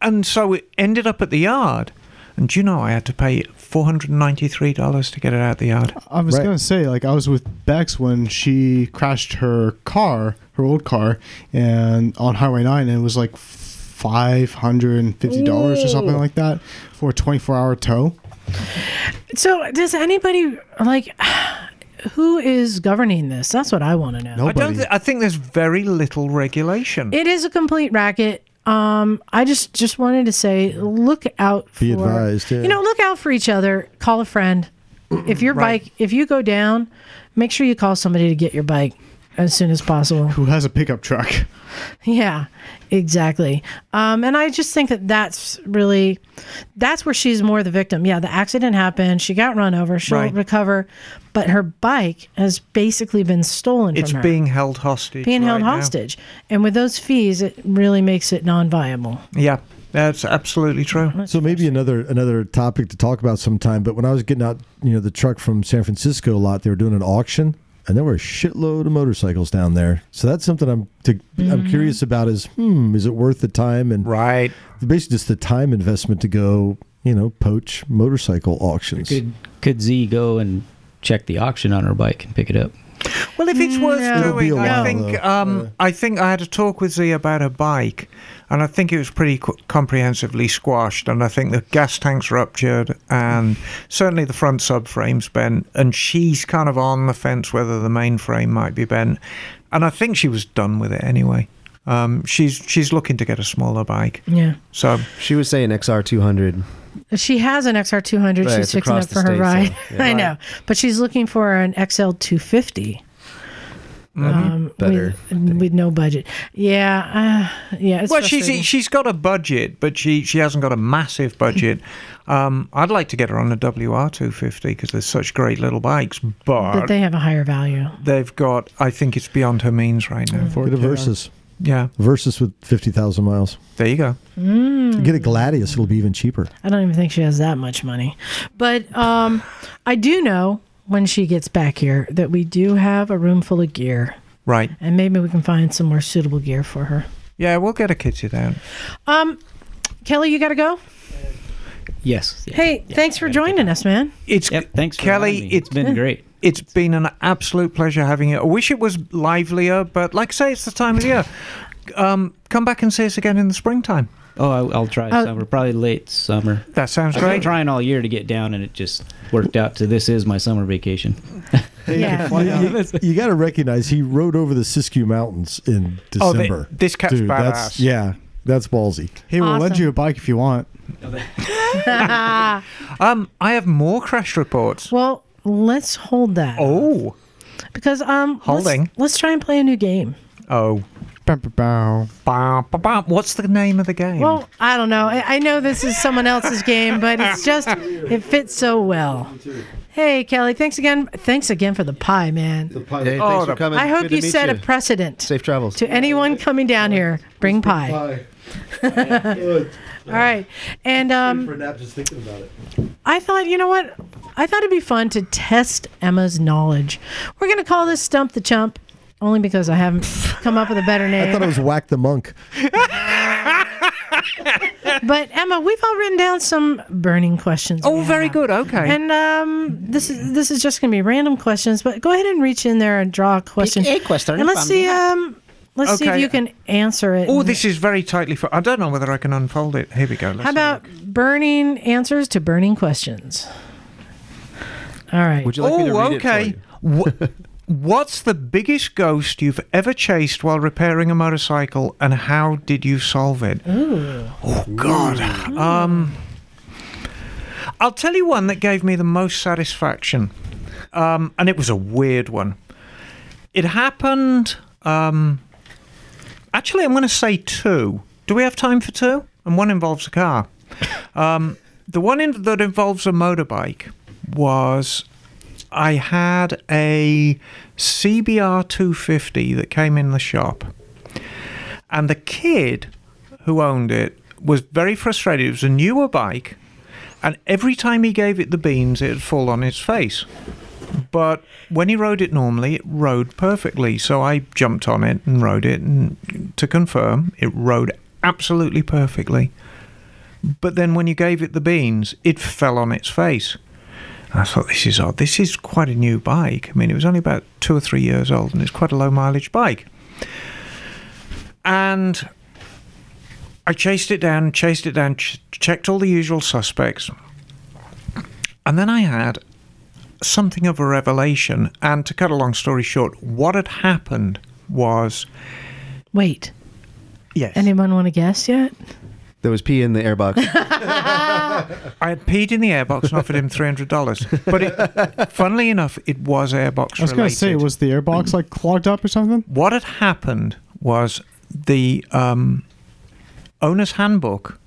and so it ended up at the yard. And do you know I had to pay four hundred and ninety-three dollars to get it out the yard? I was Right. gonna say, like, I was with Bex when she crashed her car, her old car, and on Highway Nine, and it was like five hundred and fifty dollars or something like that for a twenty-four hour tow. So does anybody like who is governing this? That's what I want to know. I don't. Nobody. Th- I think there's very little regulation. It is a complete racket. Um, I just just wanted to say, look out for Be advised, yeah. you know, look out for each other. Call a friend. If your Right. bike, if you go down, make sure you call somebody to get your bike as soon as possible. Who has a pickup truck? Yeah, exactly. Um, and I just think that that's really that's where she's more the victim. Yeah, the accident happened. She got run over. She'll Right. recover, but her bike has basically been stolen it's from her. being held hostage. being held right now. hostage. And with those fees, it really makes it non-viable. Yeah, that's absolutely true. So maybe another another topic to talk about sometime. But when I was getting out, you know, the truck from San Francisco a lot, they were doing an auction, and there were a shitload of motorcycles down there. So that's something I'm to, I'm curious about. Is hmm, is it worth the time and Right. basically just the time investment to go, you know, poach motorcycle auctions? Could could Zee go and check the auction on her bike and pick it up? Well, if it's worth No. It'll doing, I think though. um, I think I had a talk with Zee about her bike, and I think it was pretty co- comprehensively squashed. And I think the gas tank's ruptured, and certainly the front subframe's bent. And she's kind of on the fence whether the main frame might be bent. And I think she was done with it anyway. Um, she's she's looking to get a smaller bike, Yeah. so She was saying XR 200. She has an XR200 Right, she's it's fixing across up for her state, ride. so, yeah. I know. But she's looking for an XL250 um, better, with, with no budget. Yeah. Uh, yeah. Well, she's she's got a budget, but she she hasn't got a massive budget. um, I'd like to get her on a WR250 because they're such great little bikes, but, but they have a higher value. they've got. I think it's beyond her means right now. For Get a Versys. Yeah, Versys with fifty thousand miles. there you go. Get a Gladius; it'll be even cheaper. I don't even think she has that much money. But um, I do know when she gets back here that we do have a room full of gear. Right. And maybe we can find some more suitable gear for her. Yeah, we'll get a kitted out. Um, Kelley, you got to go. Yes. Yeah. Hey, thanks for joining us, man. It's Yep. Thanks, Kelley. having me. It's it's been great. It's been an absolute pleasure having you. I wish it was livelier, but like I say, it's the time of the year. Um, come back and see us again in the springtime. Oh, I, I'll try Uh, summer. Probably late summer. That sounds I've been great. trying all year to get down, and it just worked out to this is my summer vacation. Yeah. you, you got to recognize he rode over the Siskiyou Mountains in Oh, they- December. this cat's Dude, badass. That's, yeah, that's ballsy. Hey, we'll lend you a bike if you want. Um, I have more crash reports. Well, let's hold that. Oh, Because um let's- Holding. Let's, try and play a new game. oh. What's the name of the game? Well, I don't know. I, I know this is someone else's game, but it's just it fits so well. Hey, Kelley, thanks again. Thanks again for the pie, man. The Hey, thanks Oh, for coming. I hope Good you meet set a precedent Safe travels. to anyone coming down here. Bring pie. All right. And um, just thinking about it. I thought, you know what? I thought it'd be fun to test Emma's knowledge. We're going to call this Stump the Chump, only because I haven't come up with a better name. I thought it was Whack the Monk. but Emma, we've all written down some burning questions. Oh, very have. good. Okay. And um, this is this is just going to be random questions, but go ahead and reach in there and draw a question. a question and let's see. Um, let's see if you can answer it. oh, this is very tightly. Fo- I don't know whether I can unfold it. Here we go. Let's How about burning answers to burning questions? All right. Would you like me to oh, read okay. it for you? Wh- What's the biggest ghost you've ever chased while repairing a motorcycle, and how did you solve it? Oh God. Um, I'll tell you one that gave me the most satisfaction, um, and it was a weird one. It happened. Um, actually, I'm going to say two. Do we have time for two? And one involves a car. Um, the one in, that involves a motorbike was I had a CBR 250 that came in the shop, and the kid who owned it was very frustrated. It was a newer bike, and every time he gave it the beans, it'd fall on its face. But when he rode it normally, it rode perfectly. So I jumped on it and rode it, and to confirm, it rode absolutely perfectly. But then when you gave it the beans, it fell on its face. And I thought, this is odd. This is quite a new bike. I mean, it was only about two or three years old, and it's quite a low mileage bike. And I chased it down, chased it down, ch- checked all the usual suspects. And then I had something of a revelation. And to cut a long story short, what had happened was Wait. yes, Anyone want to guess yet? There was pee in the airbox. I had peed in the airbox and offered him three hundred dollars. But it, funnily enough, it was airbox I was gonna say, was the airbox like clogged up or something? what had happened was the um, owner's handbook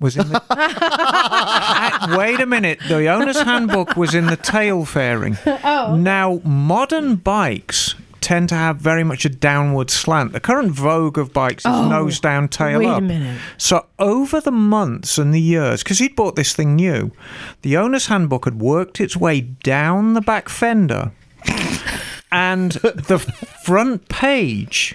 was in the. Wait a minute. The owner's handbook was in the tail fairing. Oh. Now, modern bikes tend to have very much a downward slant. The current vogue of bikes is Oh, nose down, tail wait a minute. So over the months and the years, because he'd bought this thing new, the owner's handbook had worked its way down the back fender, and the front page.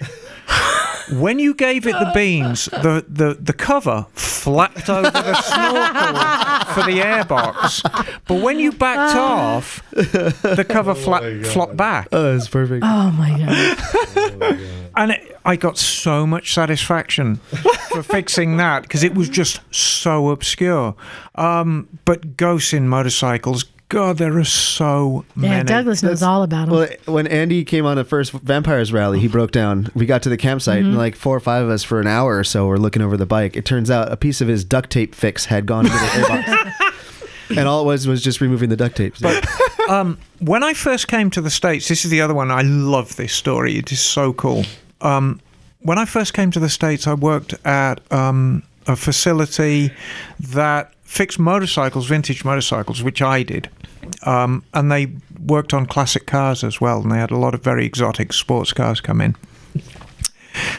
When you gave it the beans, the, the, the cover flapped over the snorkel for the airbox. But when you backed off, the cover flap, flopped back. oh, that's perfect. Oh my god. And it, I got so much satisfaction for fixing that because it was just so obscure. Um, but ghosts in motorcycles, God, there are so Yeah, many. Douglas knows That's- all about them. Well, when Andy came on the first Vampires rally, he broke down. We got to the campsite, Mm-hmm. and like four or five of us for an hour or so were looking over the bike. It turns out a piece of his duct tape fix had gone into the airbox. And all it was was just removing the duct tape. So- um, when I first came to the States, this is the other one. I love this story. It is so cool. Um, when I first came to the States, I worked at um, a facility that fixed motorcycles, vintage motorcycles, which I did. Um, and they worked on classic cars as well. And they had a lot of very exotic sports cars come in.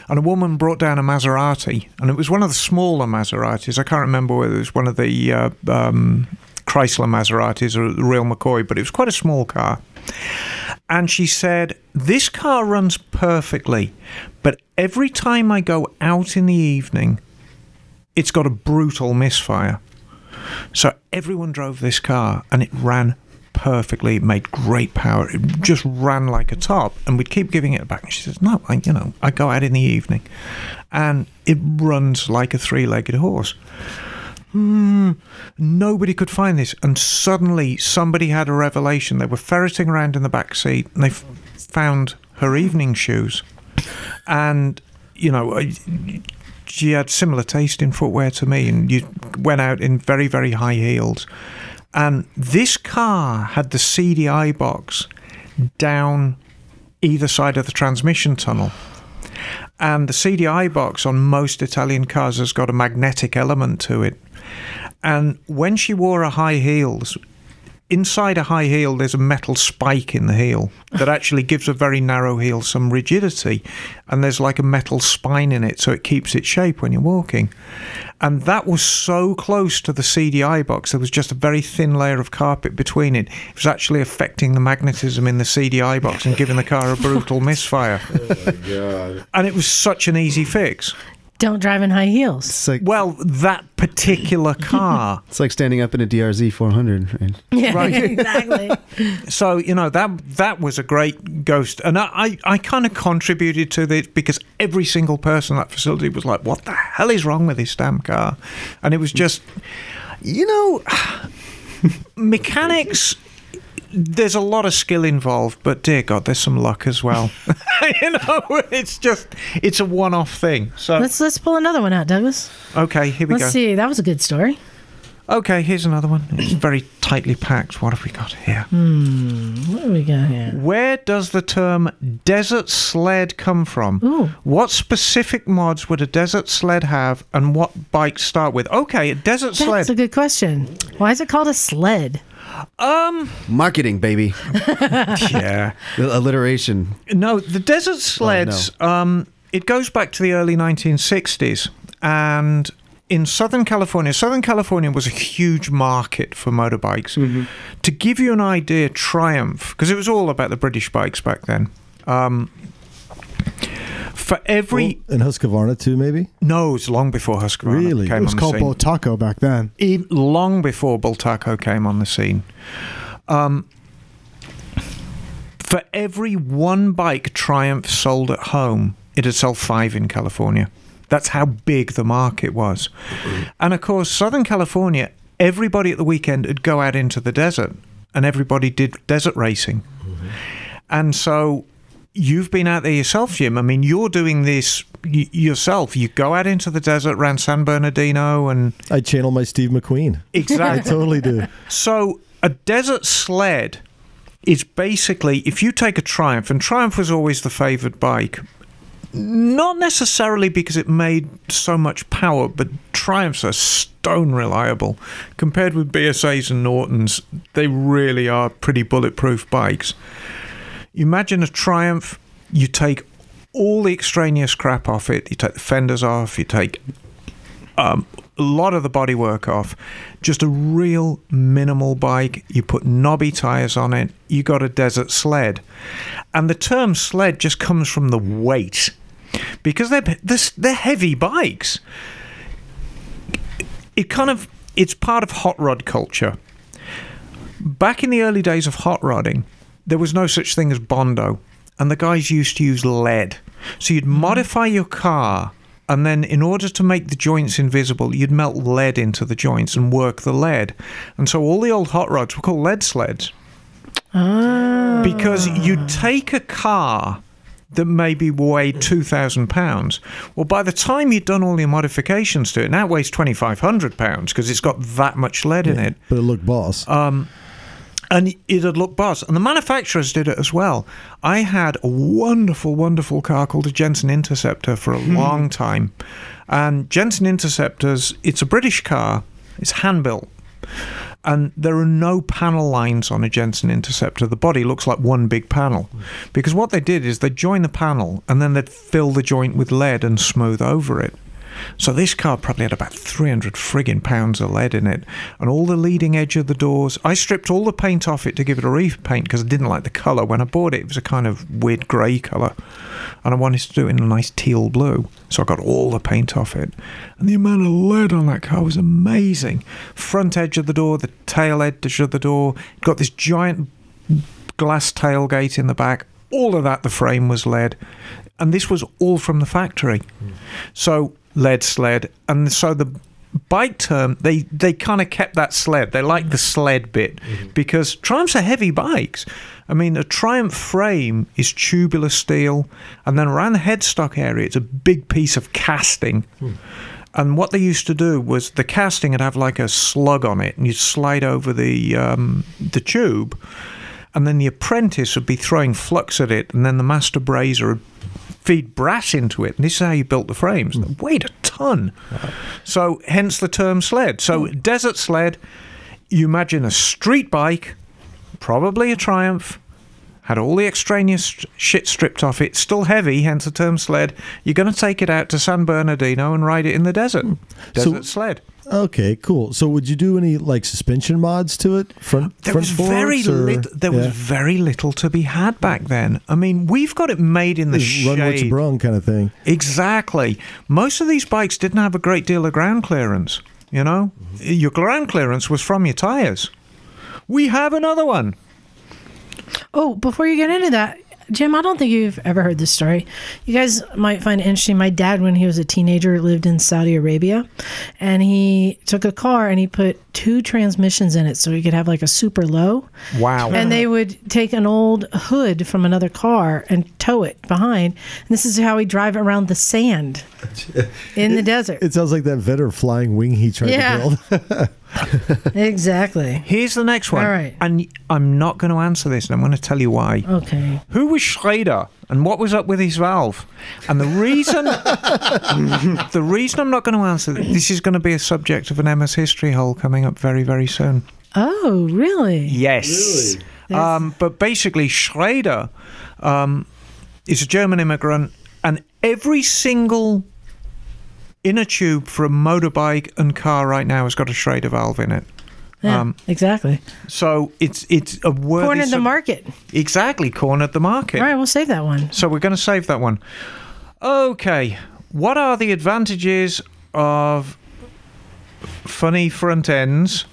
And a woman brought down a Maserati, and it was one of the smaller Maseratis. I can't remember whether it was one of the uh, um, Chrysler Maseratis or the real McCoy, but it was quite a small car. And she said, This car runs perfectly, but every time I go out in the evening, it's got a brutal misfire. So everyone drove this car and it ran perfectly. Made great power. It just ran like a top. And we'd keep giving it back. And she says, No, I, you know, I go out in the evening and it runs like a three legged horse. Hmm, nobody could find this. And suddenly somebody had a revelation. They were ferreting around in the back seat and they f- found her evening shoes. And, you know, she had similar taste in footwear to me, and you went out in very, very high heels. And this car had the CDI box down either side of the transmission tunnel. And the CDI box on most Italian cars has got a magnetic element to it. And when she wore her high heels, inside a high heel, there's a metal spike in the heel that actually gives a very narrow heel some rigidity, and there's like a metal spine in it, so it keeps its shape when you're walking. And that was so close to the CDI box, there was just a very thin layer of carpet between it. It was actually affecting the magnetism in the CDI box and giving the car a brutal misfire. Oh and it was such an easy fix. Don't drive in high heels. It's like Well, that particular car. it's like standing up in a DRZ 400. Right? Yeah, Right. exactly. so you know that that was a great ghost, and I I, I kind of contributed to this because every single person at that facility was like, "What the hell is wrong with this damn car?" And it was just, you know, mechanics. There's a lot of skill involved, but dear God, there's some luck as well. you know, it's just it's a one-off thing. So Let's let's pull another one out, Douglas. okay, here we go. Let's see. That was a good story. Okay, here's another one. It's very tightly packed. What have we got here? Hmm, what do we got here? Where does the term desert sled come from? Ooh. What specific mods would a desert sled have and what bikes start with? Okay, a desert That's sled. That's a good question. Why is it called a sled? Um, Marketing, baby. yeah. Alliteration. No, the desert sleds, um, it goes back to the early 1960s. And in Southern California, Southern California was a huge market for motorbikes. To give you an idea, Triumph, because it was all about the British bikes back then. Um, for every in Husqvarna too, maybe. no, it's long before Husqvarna Really? came It was called scene. Bultaco back then. even long before Bultaco came on the scene. Um, for every one bike Triumph sold at home, it'd sell five in California. That's how big the market was. And of course, Southern California, everybody at the weekend would go out into the desert and everybody did desert racing. And so you've been out there yourself, Jim. I mean, you're doing this y- yourself. You go out into the desert around San Bernardino and I channel my Steve McQueen. Exactly. I totally do. So a desert sled is basically if you take a Triumph, and Triumph was always the favoured bike. Not necessarily because it made so much power, but Triumphs are stone reliable. Compared with BSAs and Nortons, they really are pretty bulletproof bikes. You imagine a Triumph, you take all the extraneous crap off it, you take the fenders off, you take um, a lot of the bodywork off. Just a real minimal bike. You put knobby tires on it. You got a desert sled, and the term sled just comes from the weight because they're they're, they're heavy bikes. It kind of it's part of hot rod culture. Back in the early days of hot rodding, there was no such thing as bondo, and the guys used to use lead. So you'd modify your car, and then in order to make the joints invisible, you'd melt lead into the joints and work the lead. And so all the old hot rods were called lead sleds Ah. because you'd take a car that maybe weighed 2,000 pounds. Well, by the time you'd done all your modifications to it, now it weighs 2,500 pounds because it's got that much lead in it But it looked boss. And it'd look boss. And the manufacturers did it as well. I had a wonderful, wonderful car called a Jensen Interceptor for a hmm. long time. And Jensen Interceptors, it's a British car, it's hand built. And there are no panel lines on a Jensen Interceptor. The body looks like one big panel. Because what they did is they'd join the panel and then they'd fill the joint with lead and smooth over it. So this car probably had about 300 friggin' pounds of lead in it, and all the leading edge of the doors. I stripped all the paint off it to give it a repaint because I didn't like the colour. When I bought it, it was a kind of weird grey colour, and I wanted to do it in a nice teal blue. So I got all the paint off it, and the amount of lead on that car was amazing. Front edge of the door, the tail edge of the door, got this giant glass tailgate in the back. All of that, the frame was lead. And this was all from the factory. Hmm. So, lead sled. And so the bike term, they, they kind of kept that sled. They like the sled bit because Triumphs are heavy bikes. I mean, a Triumph frame is tubular steel. And then around the headstock area, it's a big piece of casting. And what they used to do was the casting would have like a slug on it, and you'd slide over the um, the tube, and then the apprentice would be throwing flux at it, and then the master brazier would feed brass into it. And this is how you built the frames. They weighed a ton. So hence the term sled. So hmm. desert sled you imagine a street bike, probably a Triumph, had all the extraneous shit stripped off it, still heavy, hence the term sled. You're going to take it out to San Bernardino and ride it in the desert. Hmm. So- Desert sled. Okay, cool. So would you do any like suspension mods to it? Front There front was very forks, or- little. There was very little to be had back then. I mean, we've got it made in the Just run what you shade. brung kind of thing. Exactly. Most of these bikes didn't have a great deal of ground clearance. You know, mm-hmm. your ground clearance was from your tires. We have another one. Oh, before you get into that, Jim, I don't think you've ever heard this story. You guys might find it interesting. My dad, when he was a teenager, lived in Saudi Arabia, and he took a car and he put two transmissions in it so he could have like a super low. Wow. And they would take an old hood from another car and tow it behind. And this is how he drive around the sand in the desert. It sounds like that Vetter flying wing he tried Yeah. to build. Exactly. Here's the next one. All right. And I'm not going to answer this, and I'm going to tell you why. Okay. Who was Schrader, and what was up with his valve? And the reason, the reason I'm not going to answer this, this is going to be a subject of an MS history hole coming up very, very soon. Oh, really? Yes. Um, but basically, Schrader um, is a German immigrant, and every single inner tube for a motorbike and car right now has got a Schrader valve in it. Yeah, Um, exactly. So it's it's a worthy Cornered the sub- market. Exactly, cornered the market. All right, we'll save that one. So we're going to save that one. Okay, what are the advantages of funny front ends,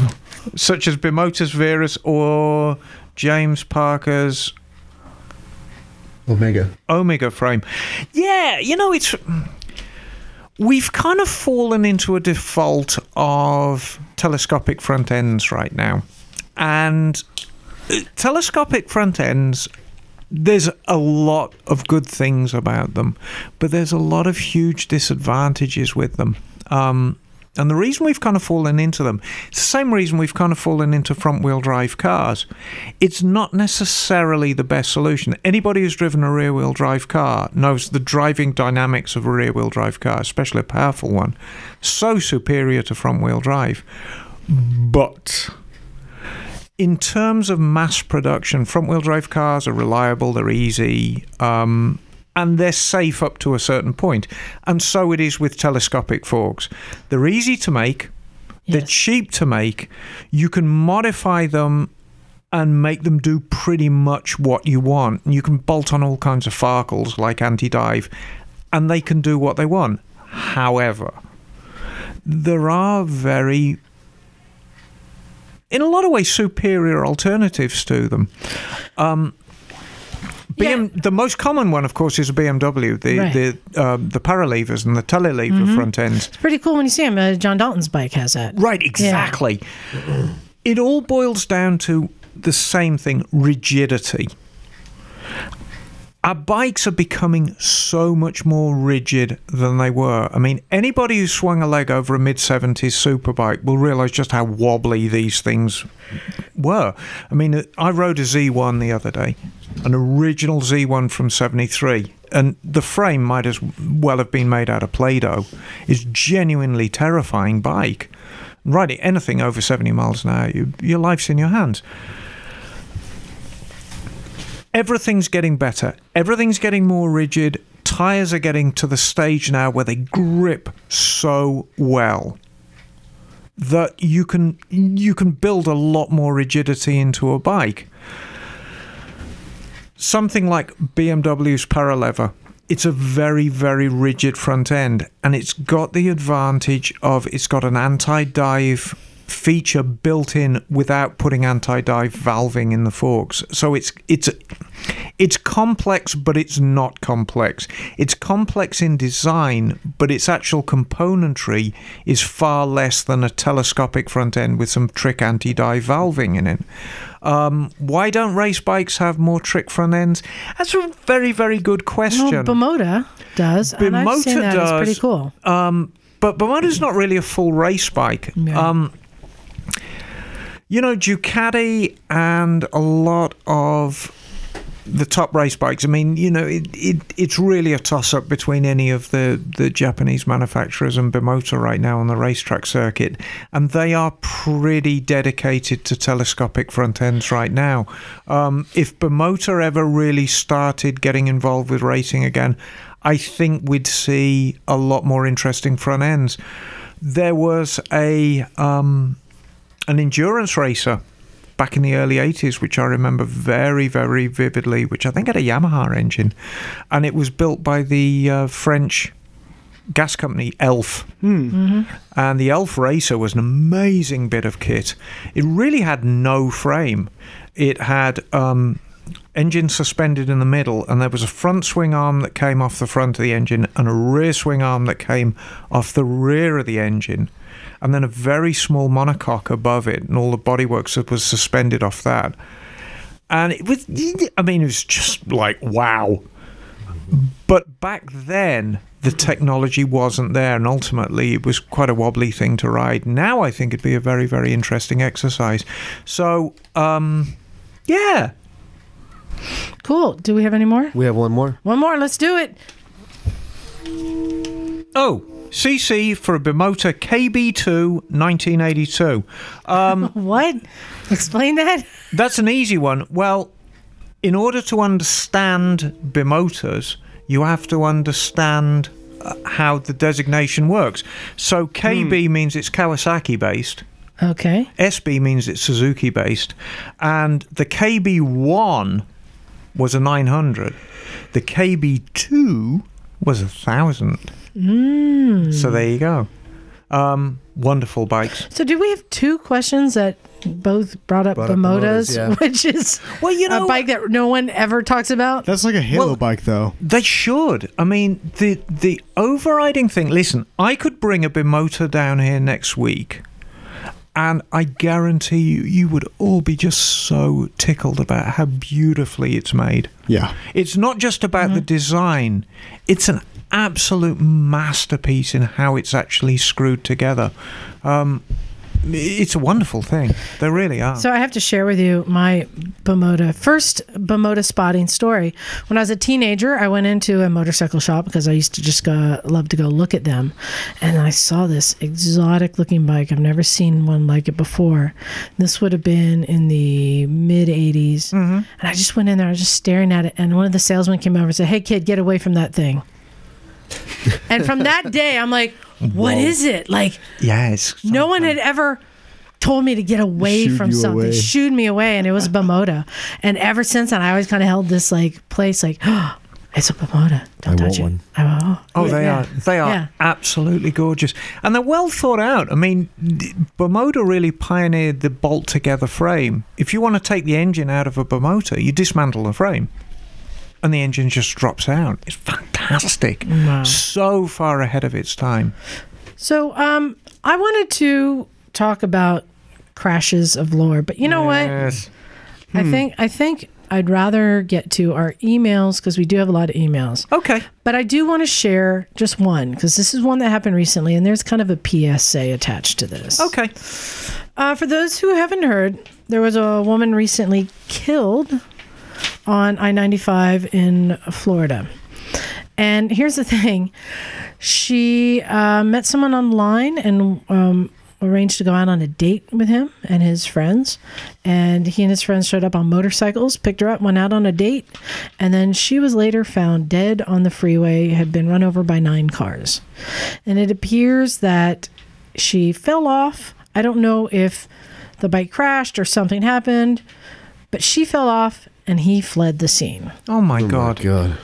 such as Bimota's Vyrus or James Parker's Omega. Omega frame? Yeah, you know, it's. We've kind of fallen into a default of telescopic front ends right now. And uh, telescopic front ends there's a lot of good things about them, but there's a lot of huge disadvantages with them. Um, and the reason we've kind of fallen into them, it's the same reason we've kind of fallen into front wheel drive cars. It's not necessarily the best solution. Anybody who's driven a rear wheel drive car knows the driving dynamics of a rear wheel drive car, especially a powerful one, so superior to front wheel drive. But in terms of mass production, front wheel drive cars are reliable, they're easy, um, and they're safe up to a certain point. And so it is with telescopic forks. They're easy to make, they're cheap to make, you can modify them and make them do pretty much what you want. And you can bolt on all kinds of farkles like anti dive, and they can do what they want. However, there are very in a lot of ways superior alternatives to them. Um, BM, The most common one, of course, is a BMW. The Right. the um, the paralevers and the telelever front ends. It's pretty cool when you see him. Uh, John Dalton's bike has that. Right, exactly. It all boils down to the same thing: rigidity. Our bikes are becoming so much more rigid than they were. I mean, anybody who swung a leg over a mid 70s superbike will realize just how wobbly these things were. I mean, uh, I rode a Z1 the other day, an original Z1 from 73, and the frame might as well have been made out of Play Doh. It's genuinely terrifying bike. Riding anything over 70 miles an hour, you, your life's in your hands everything's getting better. Everything's getting more rigid. Tires are getting to the stage now where they grip so well that you can you can build a lot more rigidity into a bike. Something like BMW's Paralever. It's a very, very rigid front end, and it's got the advantage of it's got an anti-dive feature built in without putting anti-dive valving in the forks. So it's it's it's complex, but it's not complex. It's complex in design, but its actual componentry is far less than a telescopic front end with some trick anti-dive valving in it. Um, why don't race bikes have more trick front ends? That's a very, very good Well, question. Bimota does. and I've seen Bimota that. It's pretty cool. Um, but Bimota's not really a full race bike. Yeah. Um, you know, Ducati and a lot of the top race bikes. I mean, you know, it, it it's really a toss up between any of the the Japanese manufacturers and Bimota right now on the racetrack circuit, and they are pretty dedicated to telescopic front ends right now. Um, if Bimota ever really started getting involved with racing again, I think we'd see a lot more interesting front ends. There was a um, an endurance racer back in the early 80s, which I remember very, very vividly, which I think had a Yamaha engine. And it was built by the uh, French gas company Elf. And the Elf Racer was an amazing bit of kit. It really had no frame. It had um, engine suspended in the middle, and there was a front swing arm that came off the front of the engine and a rear swing arm that came off the rear of the engine and then a very small monocoque above it, and all the bodywork that was suspended off that. And it was, I mean, it was just like wow. But back then, the technology wasn't there, and ultimately, it was quite a wobbly thing to ride. Now, I think it'd be a very, very interesting exercise. So, um, yeah, Cool. Do we have any more? We have one more. One more. Let's do it. Oh, CC for a Bimota KB2 1982. Um, What? Explain that. that's an easy one. Well, in order to understand Bimotas, you have to understand uh, how the designation works. So KB means it's Kawasaki based. Okay. SB means it's Suzuki based, and the KB1 was a 900. The KB2 was a thousand. So there you go. Um, wonderful bikes. So, do we have two questions that both brought up Brought up Bimotas, Bimotas, yeah. which is Well, you know, a bike that no one ever talks about? That's like a Halo Well- bike, though. They should. I mean, the the overriding thing. Listen, I could bring a Bimota down here next week, and I guarantee you, you would all be just so tickled about how beautifully it's made. Yeah. It's not just about the design; it's an absolute masterpiece in how it's actually screwed together. Um, it's a wonderful thing. They really are. So I have to share with you my Bimota first Bimota spotting story. When I was a teenager, I went into a motorcycle shop because I used to just go love to go look at them, and I saw this exotic looking bike. I've never seen one like it before. This would have been in the mid '80s, and I just went in there. I was just staring at it, and one of the salesmen came over and said, "Hey kid, get away from that thing." And from that day, I'm like, "What is it like?" yeah, No one had ever told me to get away from something, away. shooed me away, and it was Bimota. and ever since then, I always kind of held this like place, like, oh, it's a Bimota. Don't I touch want it. one. Oh, Oh, they yeah. are. They are Yeah. absolutely gorgeous, and they're well thought out. I mean, Bimota really pioneered the bolt together frame. If you want to take the engine out of a Bimota, you dismantle the frame, and the engine just drops out. It's fantastic. Wow. So far ahead of its time. So, um, I wanted to talk about crashes of lore, but you know what? Yes. I think I think I'd rather get to our emails because we do have a lot of emails. Okay. But I do want to share just one because this is one that happened recently, and there's kind of a PSA attached to this. Okay. Uh, for those who haven't heard, there was a woman recently killed on I 95 in Florida. And here's the thing she uh, met someone online and um, arranged to go out on a date with him and his friends. And he and his friends showed up on motorcycles, picked her up, went out on a date. And then she was later found dead on the freeway, had been run over by nine cars. And it appears that she fell off. I don't know if the bike crashed or something happened, but she fell off and he fled the scene. Oh, oh my God. God.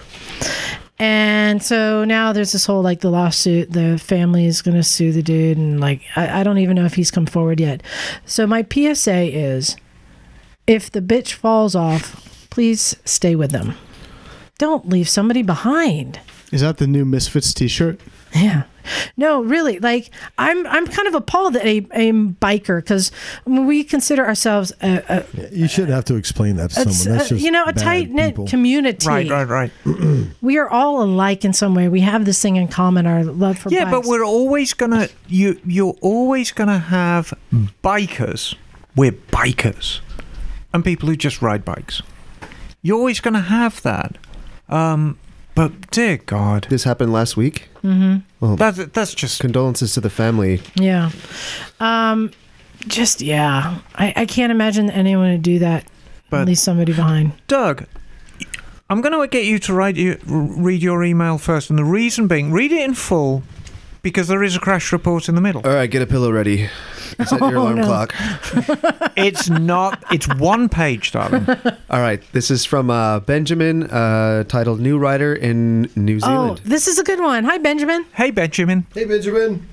And so now there's this whole like the lawsuit. The family is going to sue the dude, and like I, I don't even know if he's come forward yet. So my PSA is, if the bitch falls off, please stay with them. Don't leave somebody behind. Is that the new Misfits T-shirt? Yeah. No, really. Like I'm, I'm kind of appalled that a, a biker because we consider ourselves a, a, You shouldn't have to explain that to it's, someone. That's just you know a tight knit community. Right, right, right. We are all alike in some way. We have this thing in common: our love for Yeah, but we're always gonna you you're always gonna have bikers. We're bikers, and people who just ride bikes. You're always going to have that. Um, but dear God, This happened last week. that's that's just Condolences to the family. Yeah. Um, just yeah. I, I can't imagine anyone would do that. But- leave somebody behind. Doug. I'm going to get you to write you, read your email first, and the reason being, read it in full, because there is a crash report in the middle. All right, get a pillow ready. Set your Oh, alarm no. clock. it's not. It's one page, darling. All right, this is from uh, Benjamin, uh, titled "New Writer in New Zealand." Oh, Zealand." this is a good one. Hi, Benjamin. Hey, Benjamin. Hey, Benjamin.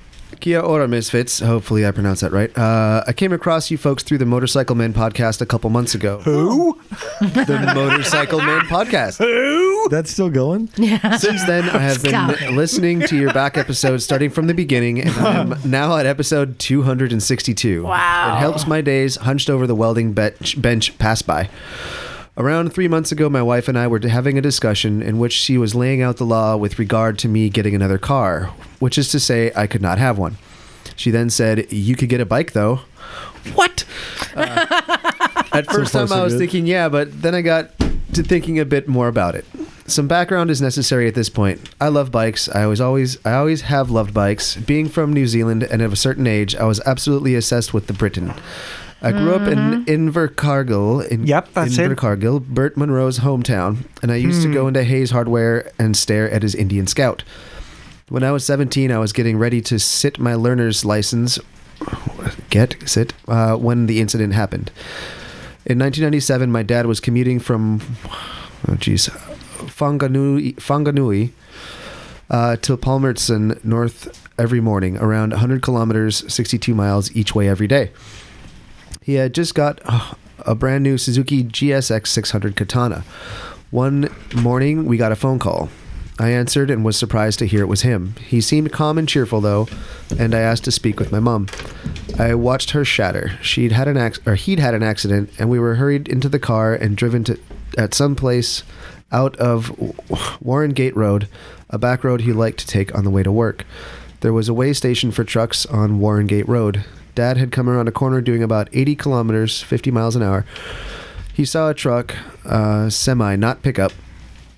Kia ora, misfits. Hopefully, I pronounced that right. Uh, I came across you folks through the Motorcycle Men podcast a couple months ago. Who? The Motorcycle Men podcast. Who? That's still going. Yeah. Since then, I have Stop been listening to your back episodes starting from the beginning, and I'm now at episode 262. Wow. It helps my days hunched over the welding bench, bench pass by. Around three months ago, my wife and I were having a discussion in which she was laying out the law with regard to me getting another car, which is to say, I could not have one. She then said, You could get a bike, though. What? Uh, at first time, I was thinking, yeah, but then I got to thinking a bit more about it. Some background is necessary at this point. I love bikes. I was always, I always have loved bikes. Being from New Zealand and of a certain age, I was absolutely obsessed with the Britten. I grew up in Invercargill, in Yep, that's it. Invercargill, Burt Munro's hometown, and I used to go into Hayes Hardware and stare at his Indian Scout. When I was 17, I was getting ready to sit my learner's license. Get sit uh, when the incident happened. In 1997, my dad was commuting from, oh geez, Whanganui, Whanganui uh, to Palmerston North every morning, around 100 kilometers, 62 miles each way every day. He had just got uh, a brand new Suzuki GSX 600 Katana. One morning, we got a phone call. I answered and was surprised to hear it was him. He seemed calm and cheerful, though, and I asked to speak with my mom. I watched her shatter. She'd had an ac- or he'd had an accident, and we were hurried into the car and driven to at some place out of Warren Gate Road, a back road he liked to take on the way to work. There was a way station for trucks on Warren Gate Road. Dad had come around a corner doing about 80 kilometers, 50 miles an hour. He saw a truck, uh, semi, not pickup,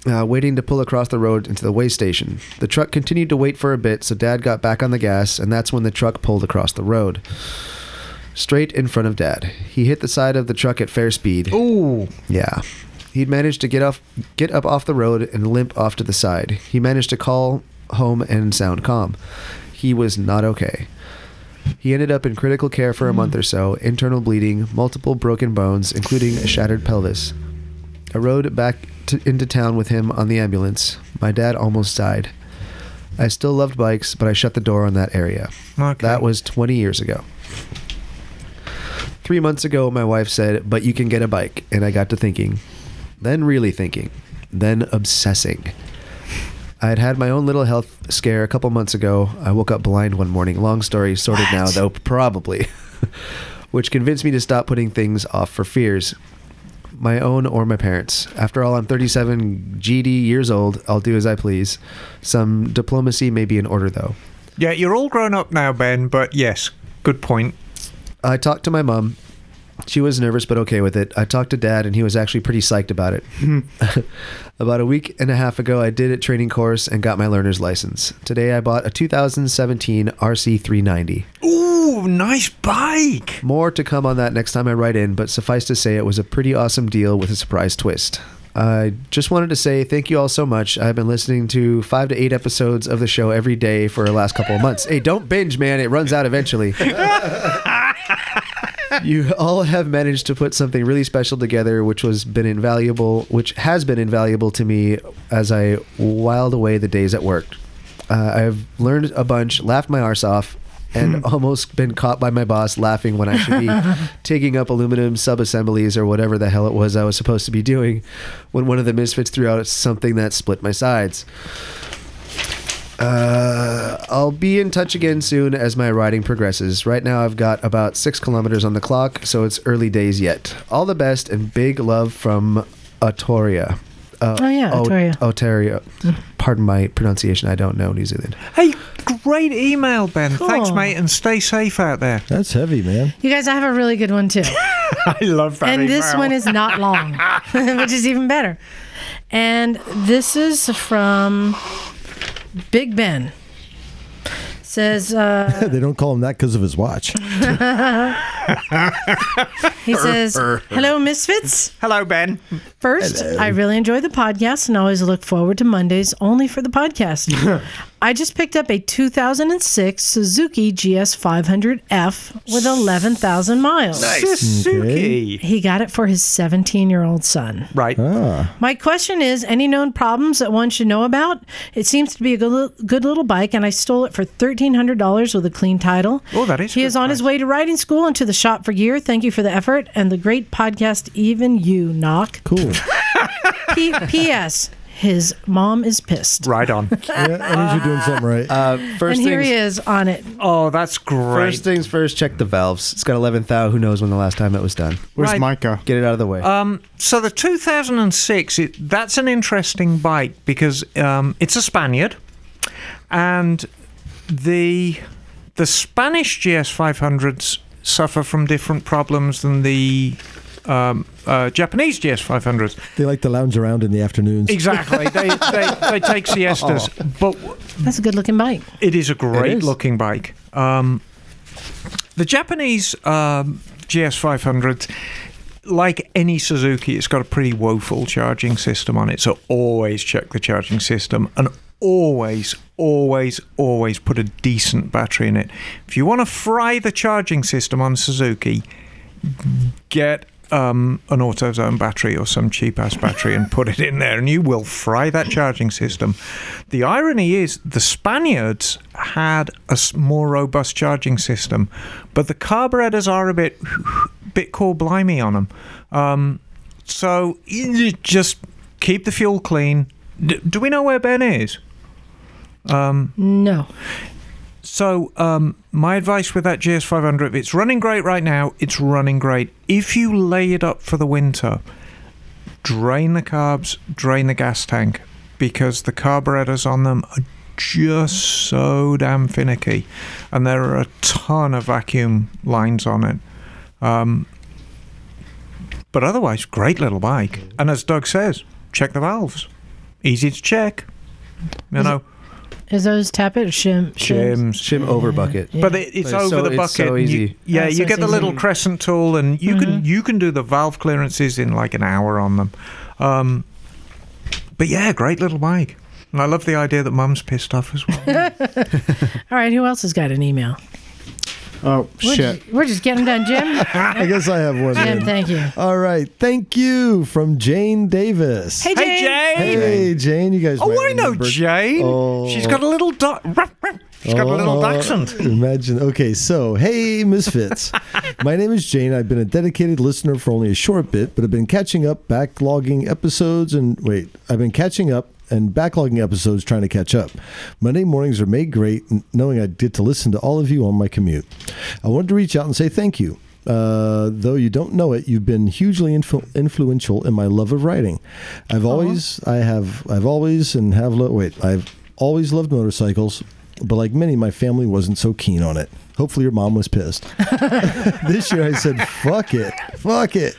uh, waiting to pull across the road into the way station. The truck continued to wait for a bit, so Dad got back on the gas, and that's when the truck pulled across the road. Straight in front of Dad. He hit the side of the truck at fair speed. Ooh. Yeah. He'd managed to get off get up off the road and limp off to the side. He managed to call home and sound calm. He was not okay. He ended up in critical care for a month or so, internal bleeding, multiple broken bones, including a shattered pelvis. I rode back to, into town with him on the ambulance. My dad almost died. I still loved bikes, but I shut the door on that area. Okay. That was 20 years ago. Three months ago, my wife said, But you can get a bike. And I got to thinking, then really thinking, then obsessing. I had had my own little health scare a couple months ago. I woke up blind one morning. Long story sorted now, though, probably. Which convinced me to stop putting things off for fears. My own or my parents. After all, I'm 37 GD years old. I'll do as I please. Some diplomacy may be in order, though. Yeah, you're all grown up now, Ben. But yes, good point. I talked to my mom. She was nervous but okay with it. I talked to dad and he was actually pretty psyched about it. Hmm. about a week and a half ago, I did a training course and got my learner's license. Today, I bought a 2017 RC390. Ooh, nice bike. More to come on that next time I write in, but suffice to say, it was a pretty awesome deal with a surprise twist. I just wanted to say thank you all so much. I've been listening to five to eight episodes of the show every day for the last couple of months. Hey, don't binge, man. It runs out eventually. you all have managed to put something really special together, which was been invaluable, which has been invaluable to me as I whiled away the days at work. Uh, I've learned a bunch, laughed my arse off, and almost been caught by my boss laughing when I should be taking up aluminum sub assemblies or whatever the hell it was I was supposed to be doing. When one of the misfits threw out something that split my sides. Uh, I'll be in touch again soon as my riding progresses. Right now, I've got about six kilometers on the clock, so it's early days yet. All the best and big love from Otoria. Uh, Oh, yeah, O- Otoria. Otaria. Pardon my pronunciation. I don't know New Zealand. Hey, great email, Ben. Cool. Thanks, mate, and stay safe out there. That's heavy, man. You guys, I have a really good one too. I love that and this one is not long, which is even better. And this is from Big Ben. Says uh, they don't call him that because of his watch. he says, "Hello, Misfits. Hello, Ben. First, I really enjoy the podcast and always look forward to Mondays only for the podcast. I just picked up a 2006 Suzuki GS 500F with 11,000 miles. Nice. Suzuki. He got it for his 17 year old son. Right. Ah, My question is any known problems that one should know about? It seems to be a good, good little bike, and I stole it for $1,300 with a clean title. Oh, that is He good is on his way to riding school and to the shop for gear. Thank you for the effort and the great podcast, even you, Knock. cool. P- P.S. His mom is pissed. Right on. yeah, that means you're doing something right. Uh, first and here things, he is on it. Oh, that's great. First things first, check the valves. It's got 11 thou. Who knows when the last time it was done? Where's Right. Micah? Get it out of the way. Um, so the 2006, it, that's an interesting bike because um, it's a Spaniard, and the the Spanish GS 500s suffer from different problems than the um, uh, Japanese GS 500s. they like to lounge around in the afternoons. Exactly, they, they they take siestas, but That's a good looking bike. It is a great is. looking bike. Um, the Japanese um, GS500, like any Suzuki, it's got a pretty woeful charging system on it. So always check the charging system and always, always, always put a decent battery in it. If you want to fry the charging system on Suzuki, get um, an AutoZone battery or some cheap ass battery and put it in there, and you will fry that charging system. The irony is, the Spaniards had a more robust charging system, but the carburetors are a bit, bit cool blimey on them. Um, so just keep the fuel clean. Do we know where Ben is? No. So, um, my advice with that GS500, if it's running great right now, it's running great. If you lay it up for the winter, drain the carbs, drain the gas tank, because the carburetors on them are just so damn finicky, and there are a ton of vacuum lines on it. Um, but otherwise, great little bike. And as Doug says, check the valves. Easy to check. You Is know, Is those tap it or shim? shims, Shim over bucket. Yeah. but it, it's But over so- the it's bucket. so and you- yeah, Oh, so you it's get the little easy. crescent tool, and you can you can do the valve clearances in like an hour on them. Um, but yeah, great little bike. And I love the idea that Mum's pissed off as well. All right, who else has got an email? Oh We're shit! Just, we're just getting done, Jim. I guess I have one. Jim, then. thank you. All right. Thank you from Jane Davis. Hey, Jane. hey, Jane. Hey, Jane. You guys. Oh, might I know Jane. Oh. She's got a little du- She's got a little Oh, accent. Imagine. Okay, so hey, Misfits. My name is Jane. I've been a dedicated listener for only a short bit, but I've been catching up, backlogging episodes, and wait, I've been catching up and backlogging episodes trying to catch up. Monday mornings are made great, knowing I get to listen to all of you on my commute. I wanted to reach out and say thank you. Uh, though you don't know it, you've been hugely influ- influential in my love of writing. I've always, I have, I've always, and have, lo- wait, I've always loved motorcycles, but like many, my family wasn't so keen on it. Hopefully, your mom was pissed. this year, I said, fuck it, fuck it.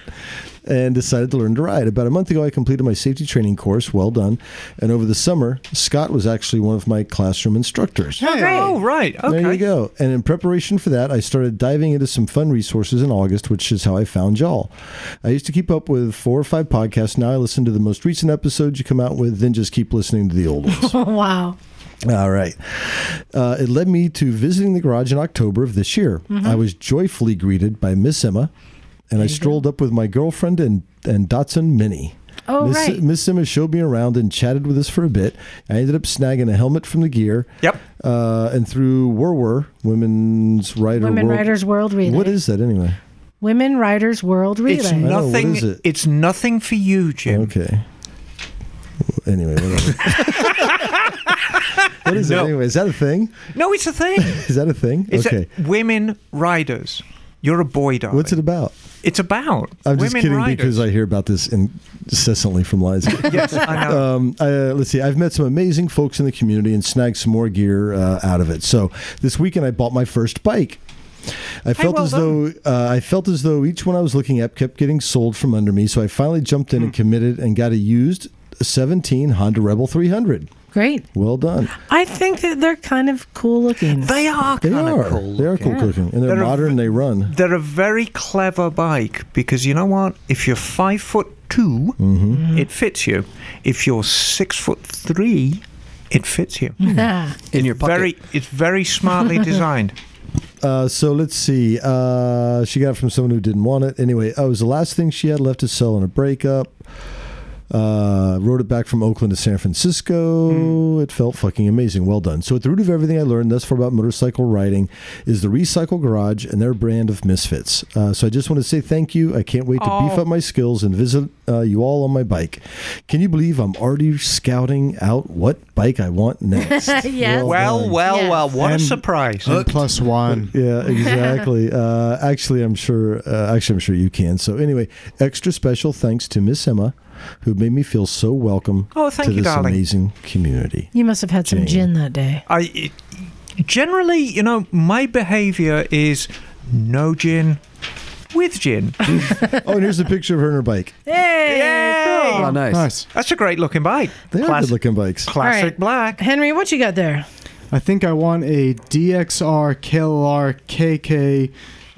And decided to learn to ride. About a month ago, I completed my safety training course. Well done. And over the summer, Scott was actually one of my classroom instructors. Oh, right. Okay. There you go. And in preparation for that, I started diving into some fun resources in August, which is how I found y'all. I used to keep up with four or five podcasts. Now I listen to the most recent episodes you come out with, then just keep listening to the old ones. wow. All right. Uh, it led me to visiting the garage in October of this year. I was joyfully greeted by Miss Emma, and I strolled up with my girlfriend and, and Datsun Mini. Oh, Miss, right. Miss Emma showed me around and chatted with us for a bit. I ended up snagging a helmet from the gear. Yep. Uh, and through WRWR, Women's Rider Women World. Riders World Relay. What is that anyway? Women Riders World Relay? It's know, what nothing. is it? It's nothing for you, Jim. Okay. Anyway, whatever. what is No. it anyway? Is that a thing? No, it's a thing. Is that a thing? It's okay. a, women riders. You're a boy, darling. What's it about? It's about I'm just kidding riders. because I hear about this incessantly from Liza. yes, I know. um, uh, let's see. I've met some amazing folks in the community and snagged some more gear uh, out of it. So this weekend I bought my first bike. I felt well as though uh, I felt as though each one I was looking at kept getting sold from under me. So I finally jumped in and Hmm. committed and got a used 17 Honda Rebel 300. Great. Well done. I think that they're kind of cool looking. they are They kind are. of cool. They are cool Yeah. looking, and they're, They're a- modern. they run. They're a very clever bike because you know what? If you're five foot 2 Mm-hmm. it fits you. If you're six foot three, it fits you. Yeah. in your pocket. Very, it's very smartly designed. Uh, so let's see. Uh, she got it from someone who didn't want it. Anyway, oh, it was the last thing she had left to sell in a breakup. Uh, rode it back from Oakland to San Francisco. It felt fucking amazing. Well done. So, at the root of everything I learned thus far about motorcycle riding is the Recycle Garage and their brand of misfits. Uh, so, I just want to say thank you. I can't wait to beef up my skills and visit uh, you all on my bike. Can you believe I'm already scouting out what bike I want next? Yes. Well, done. well, Yes. well. What a surprise! And plus one. Yeah, exactly. uh, actually, I'm sure. Uh, actually, I'm sure you can. So anyway, extra special thanks to Miss Emma, who made me feel so welcome Oh, thank to you, this darling. amazing community. You must have had some gin that day. I it, generally, you know, my behaviour is no gin with gin. oh, and here's a picture of her and her bike. Hey, Yay! Oh, nice. Nice. That's a great looking bike. They are good looking bikes. Classic All right. black. Henry, what you got there? I think I want a DXR KLR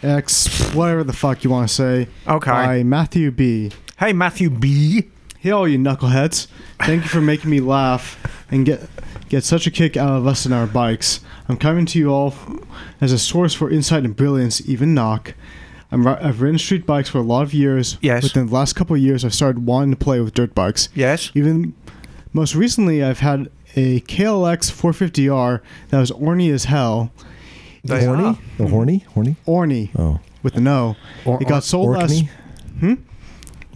KKX, whatever the fuck you want to say, Okay. by Matthew B. Hey, Matthew B. Hey, all you knuckleheads! Thank you for making me laugh and get get such a kick out of us and our bikes. I'm coming to you all as a source for insight and brilliance, even knock. I'm, I've ridden street bikes for a lot of years. Yes. Within the last couple of years, I've started wanting to play with dirt bikes. Yes. Even most recently, I've had a KLX 450R that was orny as hell. They horny? are. The horny? Horny? Orny Oh. with an O. Or- it got sold last. Hmm?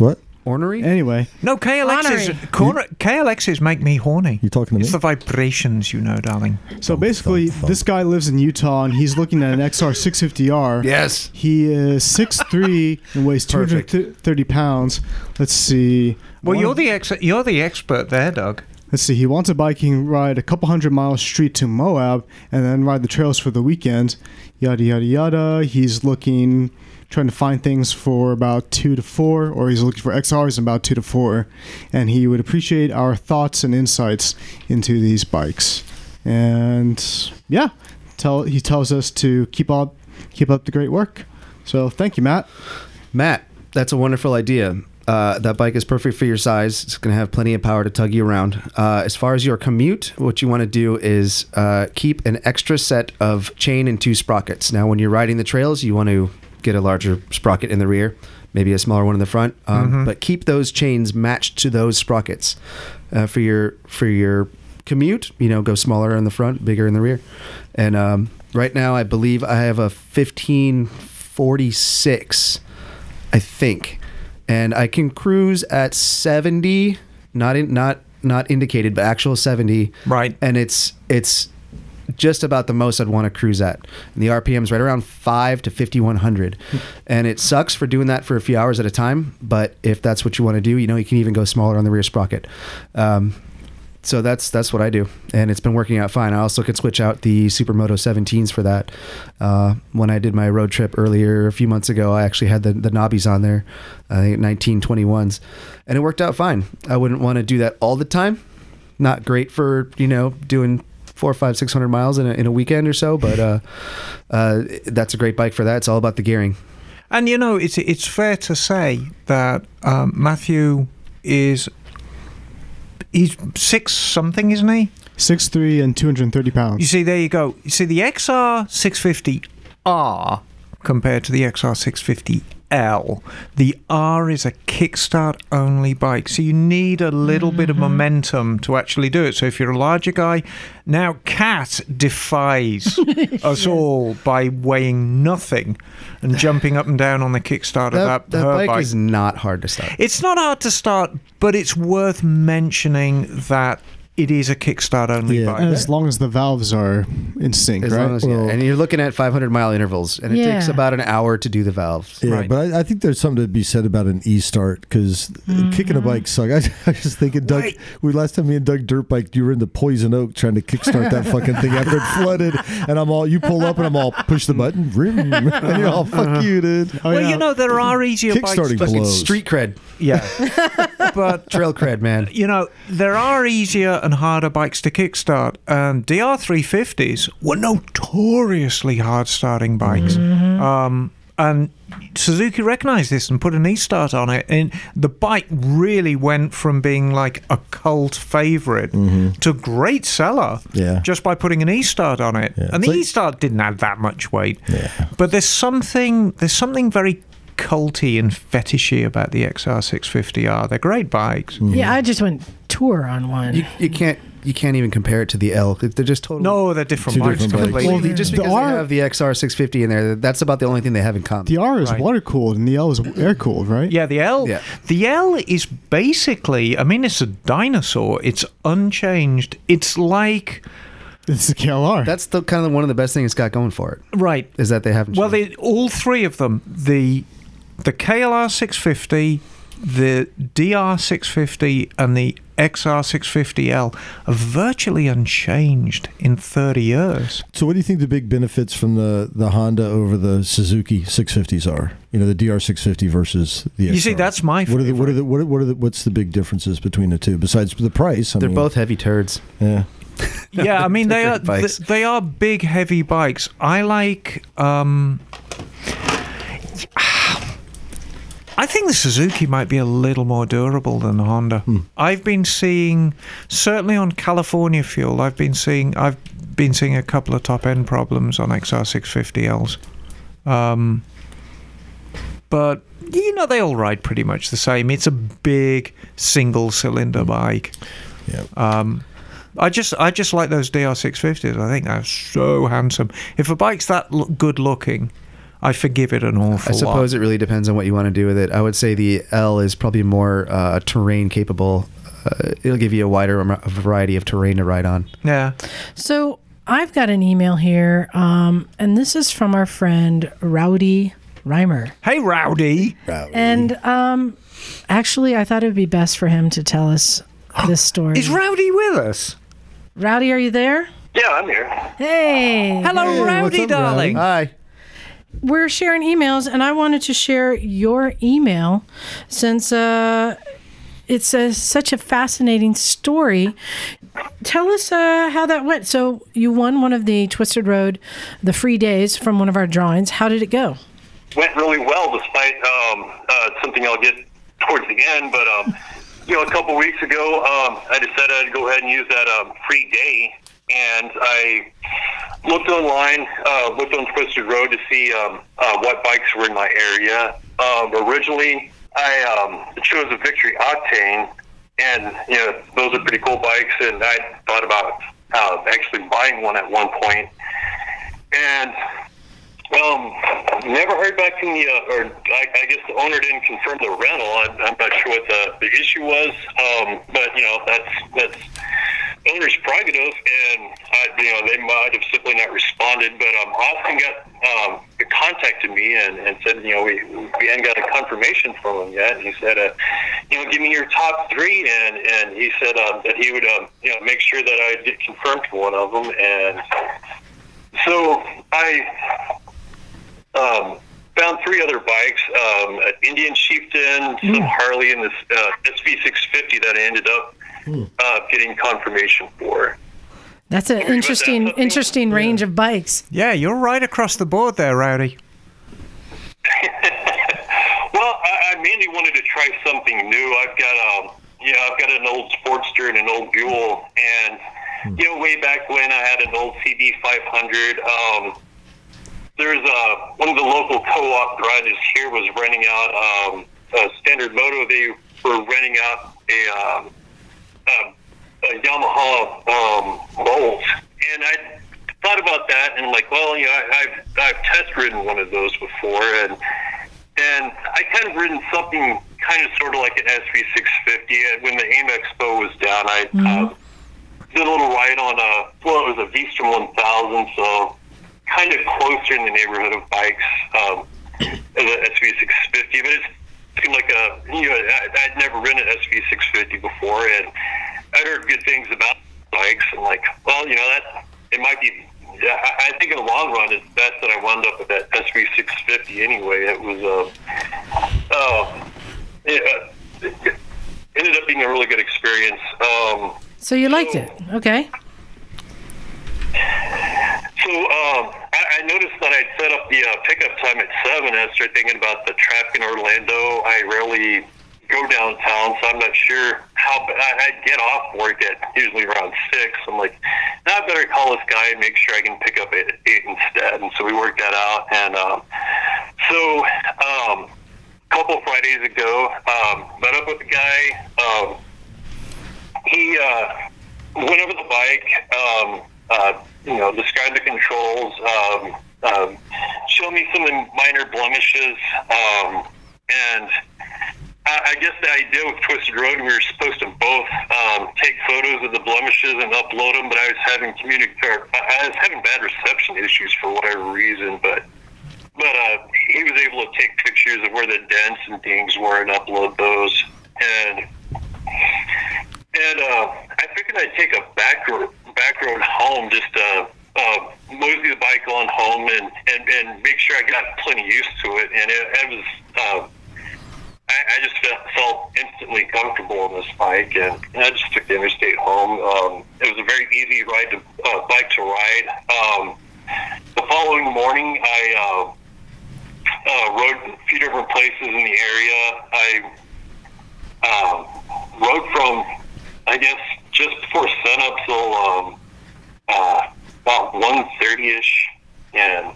What? Ornery? Anyway, No, KLXs, Honorary. corner, KLXs make me horny. You're talking to me? It's the vibrations, you know, darling. so Thump, basically, thump, thump. this guy lives in Utah and he's looking at an XR 650R. Yes. He is 6'3 and weighs Perfect. 230 pounds. Let's see. Well, One- you're the ex- you're the expert there, Doug. Let's see. He wants a biking ride a couple hundred miles straight to Moab and then ride the trails for the weekend. Yada yada yada. He's looking, trying to find things for about two to four, or he's looking for XRs in about two to four, and he would appreciate our thoughts and insights into these bikes. And yeah, tell he tells us to keep up keep up the great work. So thank you, Matt. Matt, that's a wonderful idea. Uh, that bike is perfect for your size. It's going to have plenty of power to tug you around. Uh, as far as your commute, what you want to do is uh, keep an extra set of chain and two sprockets. Now, when you're riding the trails, you want to get a larger sprocket in the rear, maybe a smaller one in the front. Um, But keep those chains matched to those sprockets uh, for your for your commute. You know, go smaller in the front, bigger in the rear. And um, right now, I believe I have a 1546. I think, and I can cruise at seventy, not in, not not indicated, but actual seventy. Right. And it's it's just about the most I'd want to cruise at. And the RPM's right around five to fifty one hundred, and it sucks for doing that for a few hours at a time. But if that's what you want to do, you know, you can even go smaller on the rear sprocket. Um, so that's that's what I do, and it's been working out fine. I also could switch out the Supermoto 17s for that. Uh, when I did my road trip earlier a few months ago, I actually had the the knobbies on there, I think 1921s, and it worked out fine. I wouldn't want to do that all the time. Not great for you know doing four, five, six hundred miles in a, in a weekend or so, but uh, uh, that's a great bike for that. It's all about the gearing. And you know, it's it's fair to say that um, Matthew is he's six something, isn't he? Six three and two hundred and thirty pounds. You see, there you go. You see, the XR 650R compared to the XR 650L, the R is a kickstart only bike. So you need a little bit of mm-hmm. momentum to actually do it. So if you're a larger guy, now Cat defies us all by weighing nothing and jumping up and down on the kickstart of That, that, that her bike, bike. is not hard to start. It's not hard to start, but it's worth mentioning that it is a kickstart only Yeah. bike. And as long as the valves are in sync, As right? long as, yeah. And you're looking at 500 mile intervals, and it Yeah. takes about an hour to do the valves. Yeah, Right. but I, I think there's something to be said about an e start because mm-hmm. kicking a bike suck. I, I was just thinking, Doug, Right. we last time me and Doug dirt bike, you were in the Poison Oak trying to kickstart that fucking thing after it flooded, and I'm all, you pull up and I'm all, push the button, vroom, and you're all, fuck uh-huh. you, dude. Oh, well, yeah. you know there are easier bikes. Kickstarting to- Fucking blows. street cred, Yeah, but trail cred, man. you know there are easier and harder bikes to kickstart, and DR350s were notoriously hard starting bikes. Mm-hmm. Um, and Suzuki recognized this and put an e-start on it, and the bike really went from being like a cult favorite mm-hmm. to great seller Yeah. just by putting an e-start on it. Yeah. And the like- e-start didn't add that much weight, Yeah. but there's something there's something very culty and fetishy about the XR650R. They're great bikes. Mm-hmm. Yeah, I just went tour on one. You, you can't you can't even compare it to the L. They're just totally No, they're different Two bikes. different bikes. completely. Well, the- just The because R- they have the XR 650 in there. That's about the only thing they have in common. the R is Right. water cooled and the L is air cooled, right? Yeah, the L. Yeah. The L is basically. I mean, it's a dinosaur. It's unchanged. It's like It's the KLR. That's the kind of one of the best things it's got going for it right. is that they haven't. Well, changed. they all three of them. The the KLR 650, the DR 650, and the XR 650L are virtually unchanged in 30 years. So, what do you think the big benefits from the, the Honda over the Suzuki 650s are? You know, the DR 650 versus the. You see, that's my. What are the what are the what are, what are the what's the big differences between the two besides the price? I they're mean, both heavy turds. Yeah. yeah, I mean they They're are great bikes. th- they are big, heavy bikes. I like. Um, I think the Suzuki might be a little more durable than the Honda. I've been seeing, certainly on California fuel, I've been seeing I've been seeing a couple of top end problems on XR650Ls. Um, but you know they all ride pretty much the same. It's a big single cylinder bike. Yeah. Um, I just I just like those DR650s. I think they're so handsome. If a bike's that good looking, I forgive it an awful lot. I suppose lot. it really depends on what you want to do with it. I would say the L is probably more uh, terrain capable. Uh, it'll give you a wider am- variety of terrain to ride on. Yeah. So I've got an email here, um, and this is from our friend Rowdy Reimer. Hey, Rowdy. And um, actually, I thought it would be best for him to tell us this story. Is Rowdy with us? Rowdy, are you there? Yeah, I'm here. Hey. Hello, Hey, Rowdy, up, darling. Hi. We're sharing emails, and I wanted to share your email since uh, it's a, such a fascinating story. Tell us uh, how that went. So, you won one of the Twisted Road, the free days from one of our drawings. How did it go? Went really well, despite um, uh, something I'll get towards the end. But um, you know, a couple weeks ago, um, I decided I'd go ahead and use that um, free day, and I looked online, uh, looked on Twisted Road to see um, uh, what bikes were in my area. Um, originally, I um, chose a Victory Octane, and you know, those are pretty cool bikes, and I thought about uh, actually buying one at one point. and Um, never heard back from the, uh, or I, I guess the owner didn't confirm the rental. I'm, I'm not sure what the, the issue was, um, but you know that's that's owner's prerogative, and I, you know they might have simply not responded. But um, Austin got um, contacted me and, and said, you know, we we hadn't got a confirmation from him yet. And he said, uh, you know, give me your top three, and and he said um, that he would um, you know make sure that I get confirmed to one of them, and so I um, found three other bikes: um, an Indian Chieftain, some Harley, and this uh, SV650 that I ended up uh, getting confirmation for. That's an Worry interesting, that something? interesting range of bikes. Yeah, you're right across the board there, Rowdy. Well, I, I mainly wanted to try something new. I've got um, you know, I've got an old Sportster and an old Buell, and you know, way back when I had an old CB 500. Um, there's uh, one of the local co-op garages here was renting out um, a standard moto. They were renting out a, um, a, a Yamaha um, Bolt, and I thought about that and like, well, you know, I, I've I've test ridden one of those before, and and I kind of ridden something kind of sort of like an SV650 And when the AIM Expo was down. I um, a V-Strom 1000, so kind of closer in the neighborhood of bikes um, as a SV650. But it seemed like a you know I, I'd never ridden an SV650 before, and I'd heard good things about bikes. And like, well, you know that it might be. I I think in the long run, it's best that I wound up with that SV650 anyway. It was uh, uh, it, uh, it ended up being a really good experience. Um, So you liked it. Okay. So um, I, I noticed that I'd set up the uh, pickup time at seven. I started thinking about the traffic in Orlando. I rarely go downtown, so I'm not sure how. I, I'd get off work at usually around six. I'm like, now I better call this guy and make sure I can pick up at eight instead. And so we worked that out. And um, so um, a couple Fridays ago, um, met up with the guy. Um, he uh, went over the bike, um, uh, you know, describe the controls, um, um, showed me some of the minor blemishes, um, and I, I guess the idea with Twisted Road, we were supposed to both um, take photos of the blemishes and upload them, but I was having communi- or I was having bad reception issues for whatever reason, but. But uh, he was able to take pictures of where the dents and things were and upload those. And and uh, I figured I'd take a back back road home, just uh, uh, mosey the bike on home, and, and, and make sure I got plenty used to it. And it, it was, uh, I, I just felt, felt instantly comfortable on this bike, and, and I just took the interstate home. Um, it was a very easy ride to uh, bike to ride. Um, the following morning, I uh, uh, rode a few different places in the area. I um, rode from I guess just before sunup till um, uh, about one thirty ish, and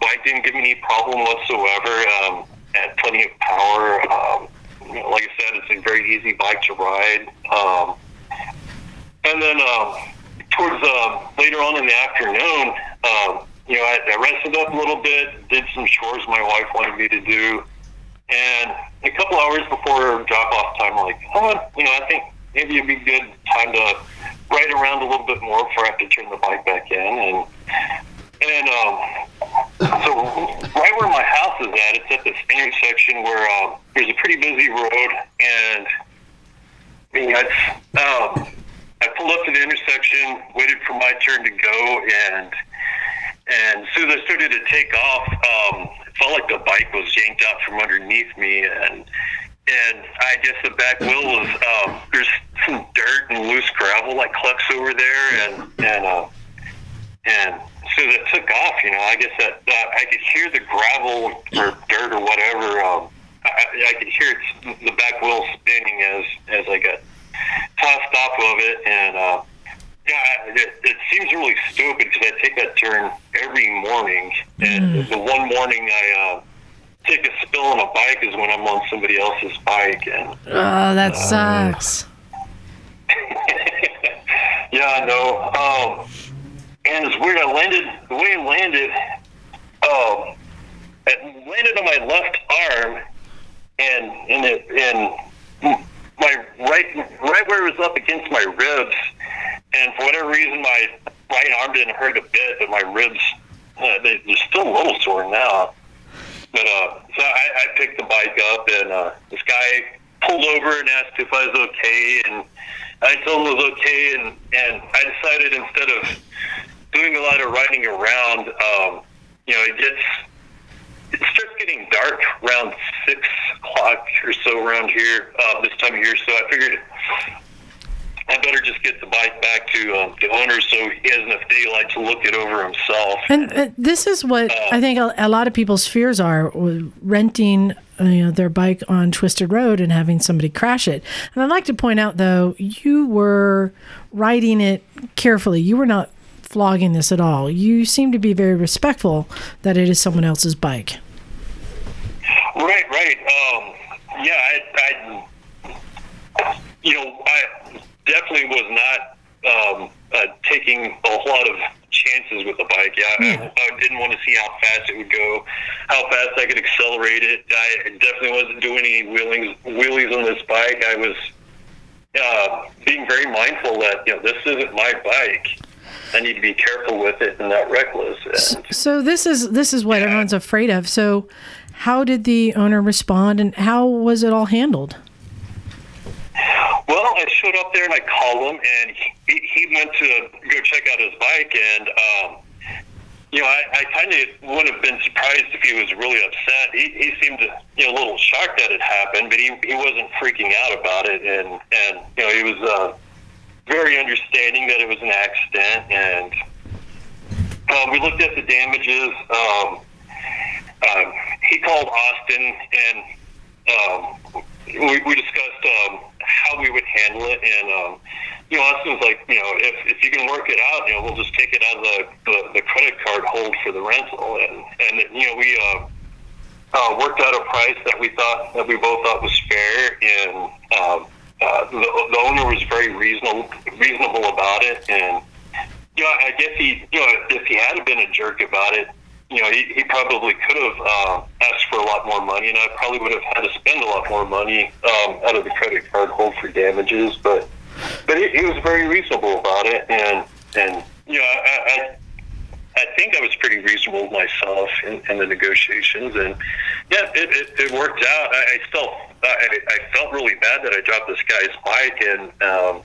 bike didn't give me any problem whatsoever. Um, had plenty of power. Um, you know, like I said, it's a very easy bike to ride. Um, and then um, towards uh, later on in the afternoon, um, you know, I, I rested up a little bit, did some chores my wife wanted me to do, and a couple hours before drop off time, I'm like, oh, you know, I think maybe it'd be good time to ride around a little bit more before I have to turn the bike back in. And and um, so right where my house is at, it's at this intersection where um, there's a pretty busy road, and you know, um, I pulled up to the intersection, waited for my turn to go, and and as soon as I started to take off, um, it felt like the bike was yanked out from underneath me, and and I guess the back wheel was um, there's some dirt and loose gravel like collects over there, and and uh, and so that took off. You know, I guess that uh, I could hear the gravel or dirt or whatever. Um, I, I could hear the back wheel spinning as as I got tossed off of it, and uh, yeah, it, it seems really stupid because I take that turn every morning, and the one morning I. Uh, take a spill on a bike is when I'm on somebody else's bike, and Oh, that sucks. yeah, I know. Um, and it's weird. I landed the way I landed. Um, it landed on my left arm, and and it and my right right where it was up against my ribs, and for whatever reason, my right arm didn't hurt a bit, but my ribs uh, they, they're still a little sore now. But uh, so I, I picked the bike up, and uh, this guy pulled over and asked if I was okay, and I told him it was okay, and and I decided instead of doing a lot of riding around, um, you know, it gets it starts getting dark around six o'clock or so around here uh, this time of year. So I figured I better just get the bike back to um, the owner so he has enough daylight to look it over himself. And uh, this is what I think a, a lot of people's fears are renting uh, you know, their bike on Twisted Road and having somebody crash it. And I'd like to point out, though, you were riding it carefully. You were not flogging this at all. You seem to be very respectful that it is someone else's bike. Right, right. Um, yeah, I, I, you know, I definitely was not um, uh, taking a lot of chances with the bike. Yeah, I, I didn't want to see how fast it would go, how fast I could accelerate it. I definitely wasn't doing any wheelings, wheelies on this bike. I was uh, being very mindful that you know this isn't my bike. I need to be careful with it and not reckless. And So this is this is what everyone's afraid of. So how did the owner respond and how was it all handled? Well, I showed up there and I called him, and he, he went to go check out his bike, and um, you know, I, I kind of would have been surprised if he was really upset. He, he seemed you know, a little shocked that it happened, but he he wasn't freaking out about it, and and you know, he was uh, very understanding that it was an accident, and um, we looked at the damages. Um, um, he called Austin, and um, we, we discussed um, how we would handle it, and um, you know, Austin was like, you know, if if you can work it out, you know, we'll just take it out of the the, the credit card hold for the rental, and and you know, we uh, uh, worked out a price that we thought that we both thought was fair, and um, uh, the, the owner was very reasonable reasonable about it, and you know, I guess he, you know, if he had been a jerk about it, you know, he, he probably could have uh, asked for a lot more money, and I probably would have had to spend a lot more money um, out of the credit card hold for damages. But but he, he was very reasonable about it, and and you know, I. I I think I was pretty reasonable myself in, in the negotiations, and yeah, it, it, it worked out. I, I still, I, I felt really bad that I dropped this guy's bike, and um,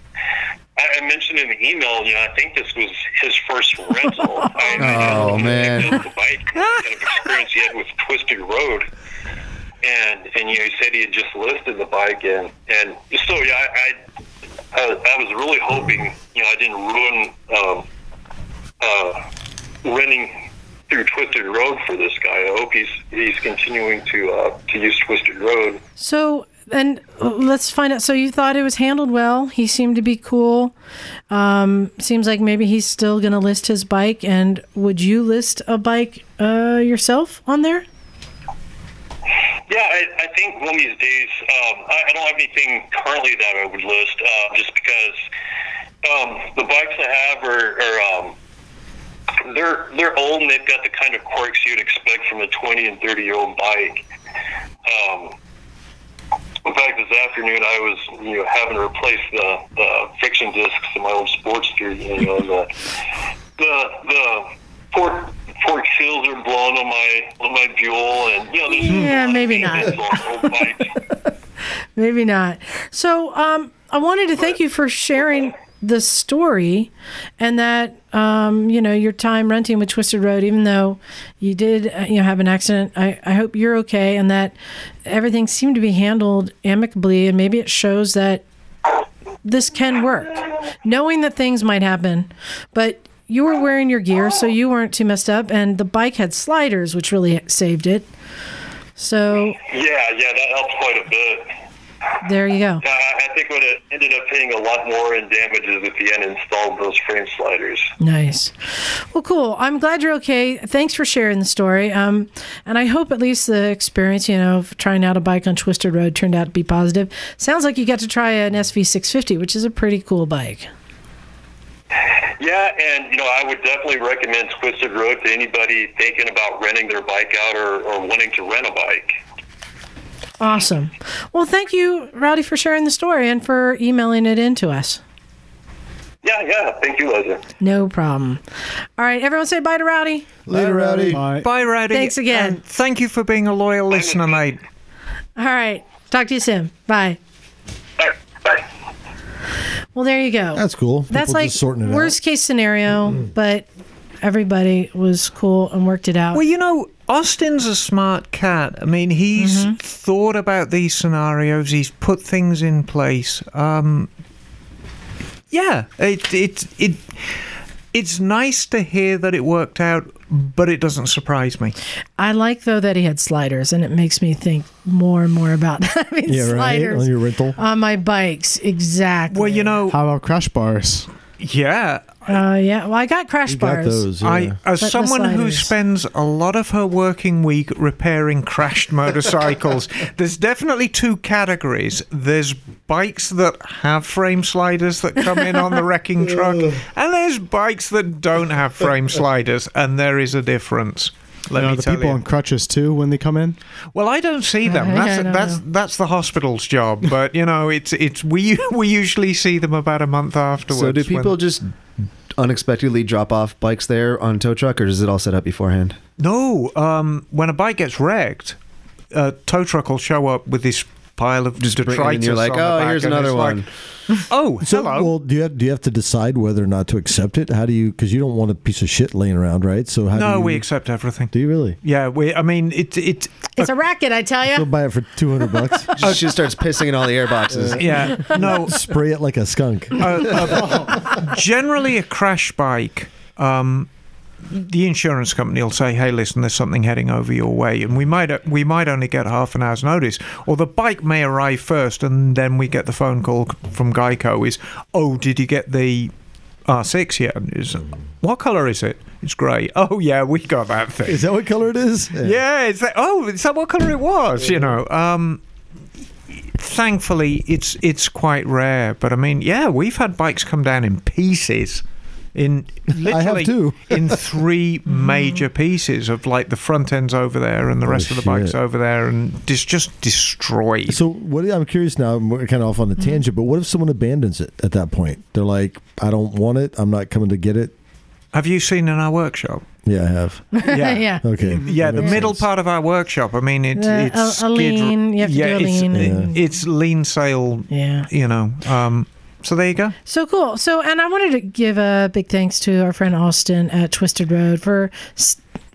I, I mentioned in the email, you know, I think this was his first rental. I, I Oh, just man. looked at The bike kind of experience he had with Twisted Road, and and you know, he said he had just listed the bike, and and so yeah, I. I I, I was really hoping, you know, I didn't ruin um, uh, renting through Twisted Road for this guy. I hope he's he's continuing to uh, to use Twisted Road. So and let's find out. So you thought it was handled well. He seemed to be cool. Um, seems like maybe he's still going to list his bike. And would you list a bike uh, yourself on there? Yeah, I, I think one of these days, um, I, I don't have anything currently that I would list, uh, just because um, the bikes I have are, are um, they're they're old and they've got the kind of quirks you'd expect from a 20 and 30 year old bike. Um, in fact, this afternoon I was you know having to replace the, the friction discs in my old Sportster. You know the the the fork fork seals are blown on my on my Buell, and you know there's Yeah, a lot of maybe not. maintenance on old bikes. Maybe not. So um, I wanted to thank you for sharing the story and that um, you know your time renting with Twisted Road, even though you did uh, you know have an accident. I, I hope you're okay and that everything seemed to be handled amicably, and maybe it shows that this can work, knowing that things might happen, but. You were wearing your gear, so you weren't too messed up, and the bike had sliders, which really saved it. So Yeah, yeah, that helped quite a bit. There you go. I think would have ended up paying a lot more in damages if he hadn't installed those frame sliders. Nice. Well, cool. I'm glad you're okay. Thanks for sharing the story. Um, and I hope at least the experience, you know, of trying out a bike on Twisted Road turned out to be positive. Sounds like you got to try an SV650, which is a pretty cool bike. Yeah, and you know, I would definitely recommend Twisted Road to anybody thinking about renting their bike out or, or wanting to rent a bike. Awesome. Well, thank you, Rowdy, for sharing the story and for emailing it in to us. Yeah, yeah. Thank you, Liza. No problem. All right, everyone say bye to Rowdy. Later, Rowdy. Bye. Bye, Rowdy. Thanks again. And thank you for being a loyal listener, mate. All right. Talk to you soon. Bye. Bye. Bye. Well, there you go. That's cool. That's like just sorting it worst out. case scenario, but everybody was cool and worked it out. Well, you know, Austin's a smart cat. I mean, he's Mm-hmm. thought about these scenarios. He's put things in place. Um, yeah, it it it it's nice to hear that it worked out, but it doesn't surprise me. I like though that he had sliders, and it makes me think more and more about having Yeah, right. sliders On your rental. on my bikes. Exactly. Well, you know, How about crash bars? Yeah. Uh, yeah. Well, I got crash You got bars. those. Yeah. I, as But someone who spends a lot of her working week repairing crashed motorcycles, there's definitely two categories. There's bikes that have frame sliders that come in on the wrecking truck, and there's bikes that don't have frame sliders, and there is a difference. Let you know, me the tell people you. on crutches too when they come in. Well, I don't see them. I That's don't that's know. that's the hospital's job. But you know, it's it's we we usually see them about a month afterwards. So do when- people just unexpectedly drop off bikes there on tow truck, or is it all set up beforehand? No, um, when a bike gets wrecked, a tow truck will show up with this pile of Just bring it detritus. and you're like, on "Oh, here's another it's like, one." oh, So, hello. well, do you have do you have to decide whether or not to accept it? How do you? Because you don't want a piece of shit laying around, right? So how do no, you, we accept everything. do you really? Yeah, we. I mean, it. It. It's a racket, I tell you. Go you. buy it for two hundred bucks. oh, She starts pissing in all the air boxes. Yeah. No. Spray it like a skunk. uh, uh, generally, a crash bike. Um, the insurance company will say, "Hey, listen, there's something heading over your way," and we might we might only get half an hour's notice, or the bike may arrive first, and then we get the phone call from Geico: "Is oh, did you get the R6 yet?" And Is what color is it? It's grey. Oh yeah, we got that thing. Is that what color it is? Yeah, it's like, oh, is that what color it was? You know, um, thankfully it's it's quite rare. But I mean, yeah, we've had bikes come down in pieces. In literally have in three major pieces of like the front ends over there and the Oh, rest of the bikes shit. over there, and just just destroy. So what? I'm curious now. I'm kind of off on a tangent, but what if someone abandons it at that point? They're like, I don't want it. I'm not coming to get it. Have you seen in our workshop? Yeah, I have. Yeah. yeah. Okay. Yeah, the middle sense. part of our workshop. I mean, it, The- it's a- a skid- lean, you have to yeah, do a it's, lean and- it's lien sale. Yeah. You know. Um, so there you go. So cool. So, and I wanted to give a big thanks to our friend Austin at Twisted Road for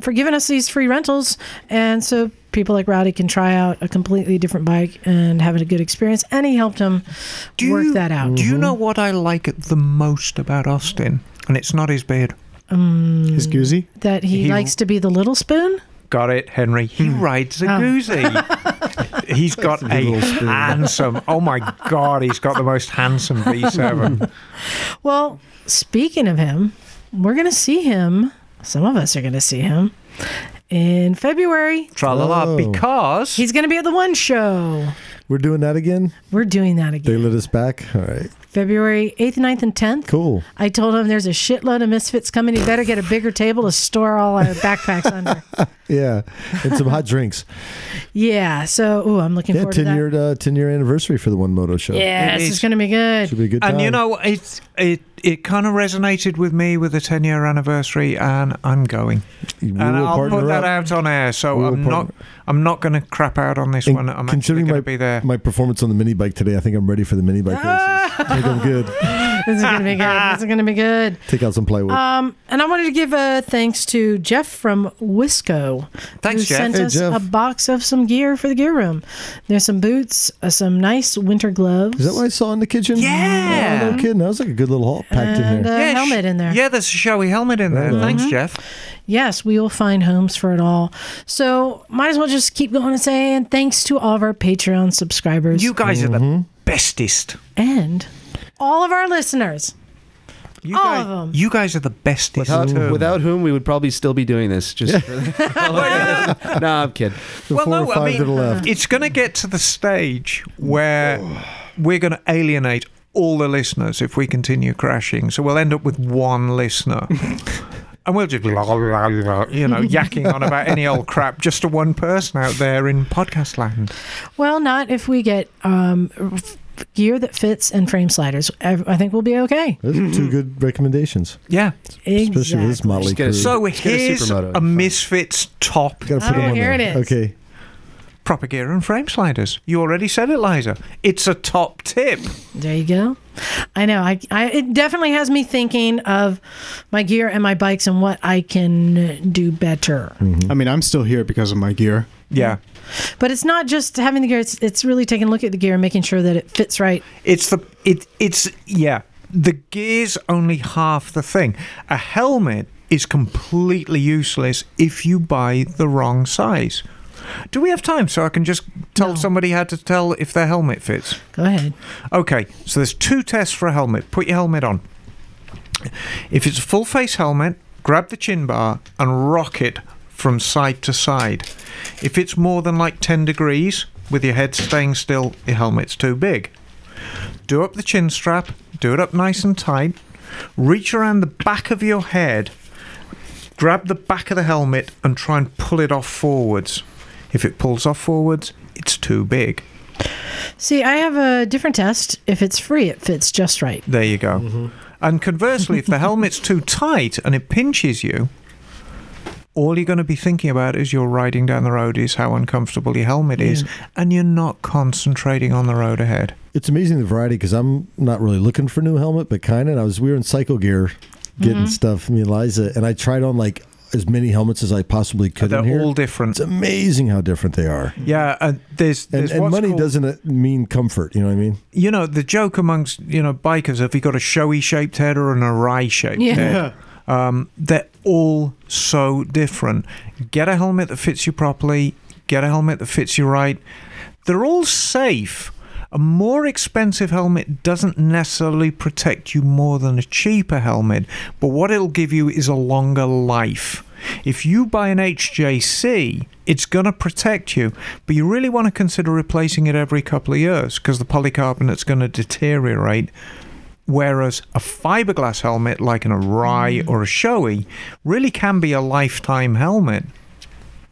for giving us these free rentals, and so people like Rowdy can try out a completely different bike and having a good experience. And he helped him Do work you- that out. Do you mm-hmm. know what I like the most about Austin? And it's not his beard. Um, his Guzzi. That he, He- likes to be the little spoon. Got it, Henry. He hmm. rides a Oh. Guzzi. he's got a spoon. handsome. Oh my God, he's got the most handsome V7. Well, speaking of him, we're gonna see him. Some of us are gonna see him in February. Tra la la, Oh. because He's gonna be at the One Show. We're doing that again. We're doing that again. They again. let us back. All right. February 8th, 9th, and 10th. Cool. I told him there's a shitload of misfits coming. You better get a bigger table to store all our backpacks under. Yeah, and some hot drinks. Yeah. So, ooh, I'm looking Yeah, forward ten to that. year uh, ten year anniversary for the One Moto Show. yes, It it's is. going to be good. should be a good time. and you know it's, it it kind of resonated with me with the 10 year anniversary, and I'm going. we and I'll put that up. out on air, so We I'm not I'm not going to crap out on this And one. I'm considering my be there. my performance on the mini bike today, I think I'm ready for the mini bike races. I think I'm good. This is going to be good. This is going to be good. Take out some plywood. Um, and I wanted to give a thanks to Jeff from Wisco. Thanks, who Jeff. sent Hey, us Jeff. a box of some gear for the gear room. There's some boots, uh, some nice winter gloves. Is that what I saw in the kitchen? Yeah. Oh, no kidding. That was like a good little haul packed and in there. a Yeah, sh- helmet in there. Yeah, there's a Shoei helmet in there. Right on. Thanks, Jeff. Yes, we will find homes for it all. So might as well just keep going and saying thanks to all of our Patreon subscribers You guys are Mm-hmm. the bestest. and all of our listeners. You All guys, of 'em. You guys are the bestest. Without, too. without whom we would probably still be doing this. Just for the- no, I'm kidding. The well, four no, or five I mean, to left. it's going to get to the stage where we're going to alienate all the listeners if we continue crashing. So we'll end up with one listener. And we'll just be, you know, yakking on about any old crap just to one person out there in podcast land. Well, not if we get um, f- gear that fits and frame sliders. I I think we'll be okay. Those two good recommendations, Yeah. especially with this Exactly. motley Just get a- crew. So Let's a here's a Misfits top Gotta put Oh, them on here there. it is. Okay. Proper gear and frame sliders. You already said it, Liza. It's a top tip. There you go. I know. I, I it definitely has me thinking of my gear and my bikes and what I can do better. Mm-hmm. I mean, I'm still here because of my gear. Yeah. But it's not just having the gear. It's it's really taking a look at the gear and making sure that it fits right. It's the it it's yeah. The gear's only half the thing. A helmet is completely useless if you buy the wrong size. Do we have time so I can just tell No. somebody how to tell if their helmet fits? Go ahead. Okay, so there's two tests for a helmet. Put your helmet on. If it's a full face helmet, grab the chin bar and rock it from side to side. If it's more than like 10 degrees, with your head staying still, your helmet's too big. Do up the chin strap, do it up nice and tight, reach around the back of your head, grab the back of the helmet and try and pull it off forwards. If it pulls off forwards, it's too big. See, I have a different test. If it's free, it fits just right. There you go. Mm-hmm. And conversely, if the helmet's too tight and it pinches you, all you're going to be thinking about as you're riding down the road is how uncomfortable your helmet is, and you're not concentrating on the road ahead. It's amazing the variety because I'm not really looking for a new helmet, but kind of. I was we were in Cycle Gear getting Mm-hmm. stuff, me and Liza, and I tried on like as many helmets as I possibly could They're in here. all different. It's amazing how different they are. Yeah, and there's, And, there's and what's money called- doesn't uh, mean comfort. You know what I mean? You know, the joke amongst you know bikers: have you got a Shoei shaped head or an Arai shaped Yeah. head? Um, they're all so different. Get a helmet that fits you properly. Get a helmet that fits you right. They're all safe. A more expensive helmet doesn't necessarily protect you more than a cheaper helmet, but what it'll give you is a longer life. If you buy an HJC, it's going to protect you, but you really want to consider replacing it every couple of years because the polycarbonate's going to deteriorate. Whereas a fiberglass helmet, like an Arai mm. or a Shoei, really can be a lifetime helmet.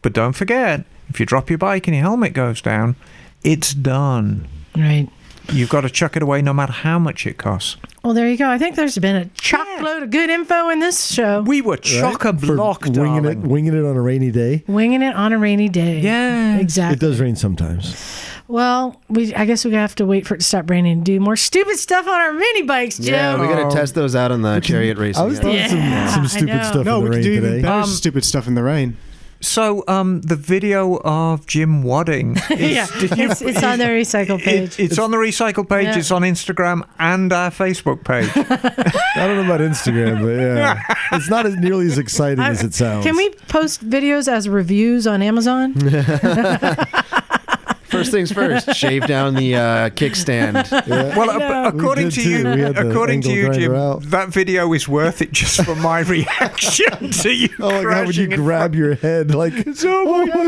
But don't forget, if you drop your bike and your helmet goes down, it's done. Right. You've got to chuck it away no matter how much it costs. Well, there you go. I think there's been a chock load of good info in this show. We were chock a For block, winging it, winging it on a rainy day. Winging it on a rainy day. Yeah. Exactly. It does rain sometimes. Well, we I guess we have to wait for it to stop raining and do more stupid stuff on our mini bikes, Joe. Yeah, we got Oh. to test those out on the chariot race. I was yeah. doing Yeah, some, some stupid stuff No, in the could rain do even today. better Um, stupid stuff in the rain. So, um, the video of Jim Wadding. Is, yeah, you- it's, it's on the recycle page. It, it's on the recycle page. Yeah. It's on Instagram and our Facebook page. I don't know about Instagram, but yeah, it's not as nearly as exciting I- as it sounds. Can we post videos as reviews on Amazon? First things first, shave down the uh, kickstand. well, according We to you, too. We had the according to you, Jim, out. that video is worth it just for my reaction to you. Oh, like how would you crashing in grab your head? Like, oh my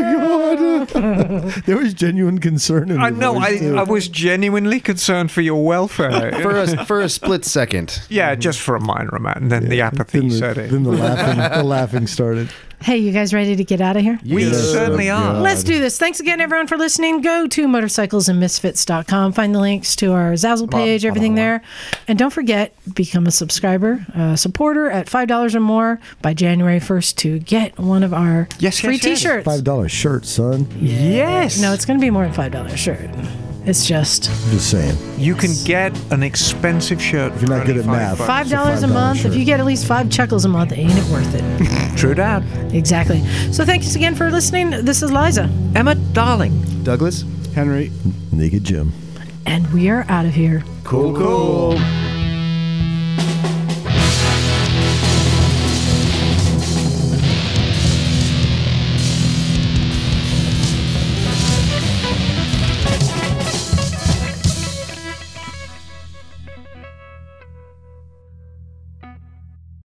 god! there was genuine concern in I your know. I, too. I was genuinely concerned for your welfare. for a for a split second. yeah, just for a minor amount, and then the apathy then the, set it. Then the laughing, the laughing started. Hey, you guys ready to get out of here? we Yes. certainly Oh, are. God. Let's do this. Thanks again, everyone, for listening. Go to motorcyclesandmisfits.com. Find the links to our Zazzle page, everything there. And don't forget, become a subscriber, a supporter at $5 or more by January 1st to get one of our Yes, free yes, yes. t-shirts. Five dollar shirt, son. Yes. No, it's going to be more than $5 shirt. It's just Just saying. You can get an expensive shirt. If you're not good at math. five bucks. $5 a month. shirt. If you get at least five chuckles a month, ain't it worth it? True that. exactly. So thanks again for listening. This is Liza, Emma, darling. Douglas, Henry. Naked Jim. and we are out of here. cool, cool.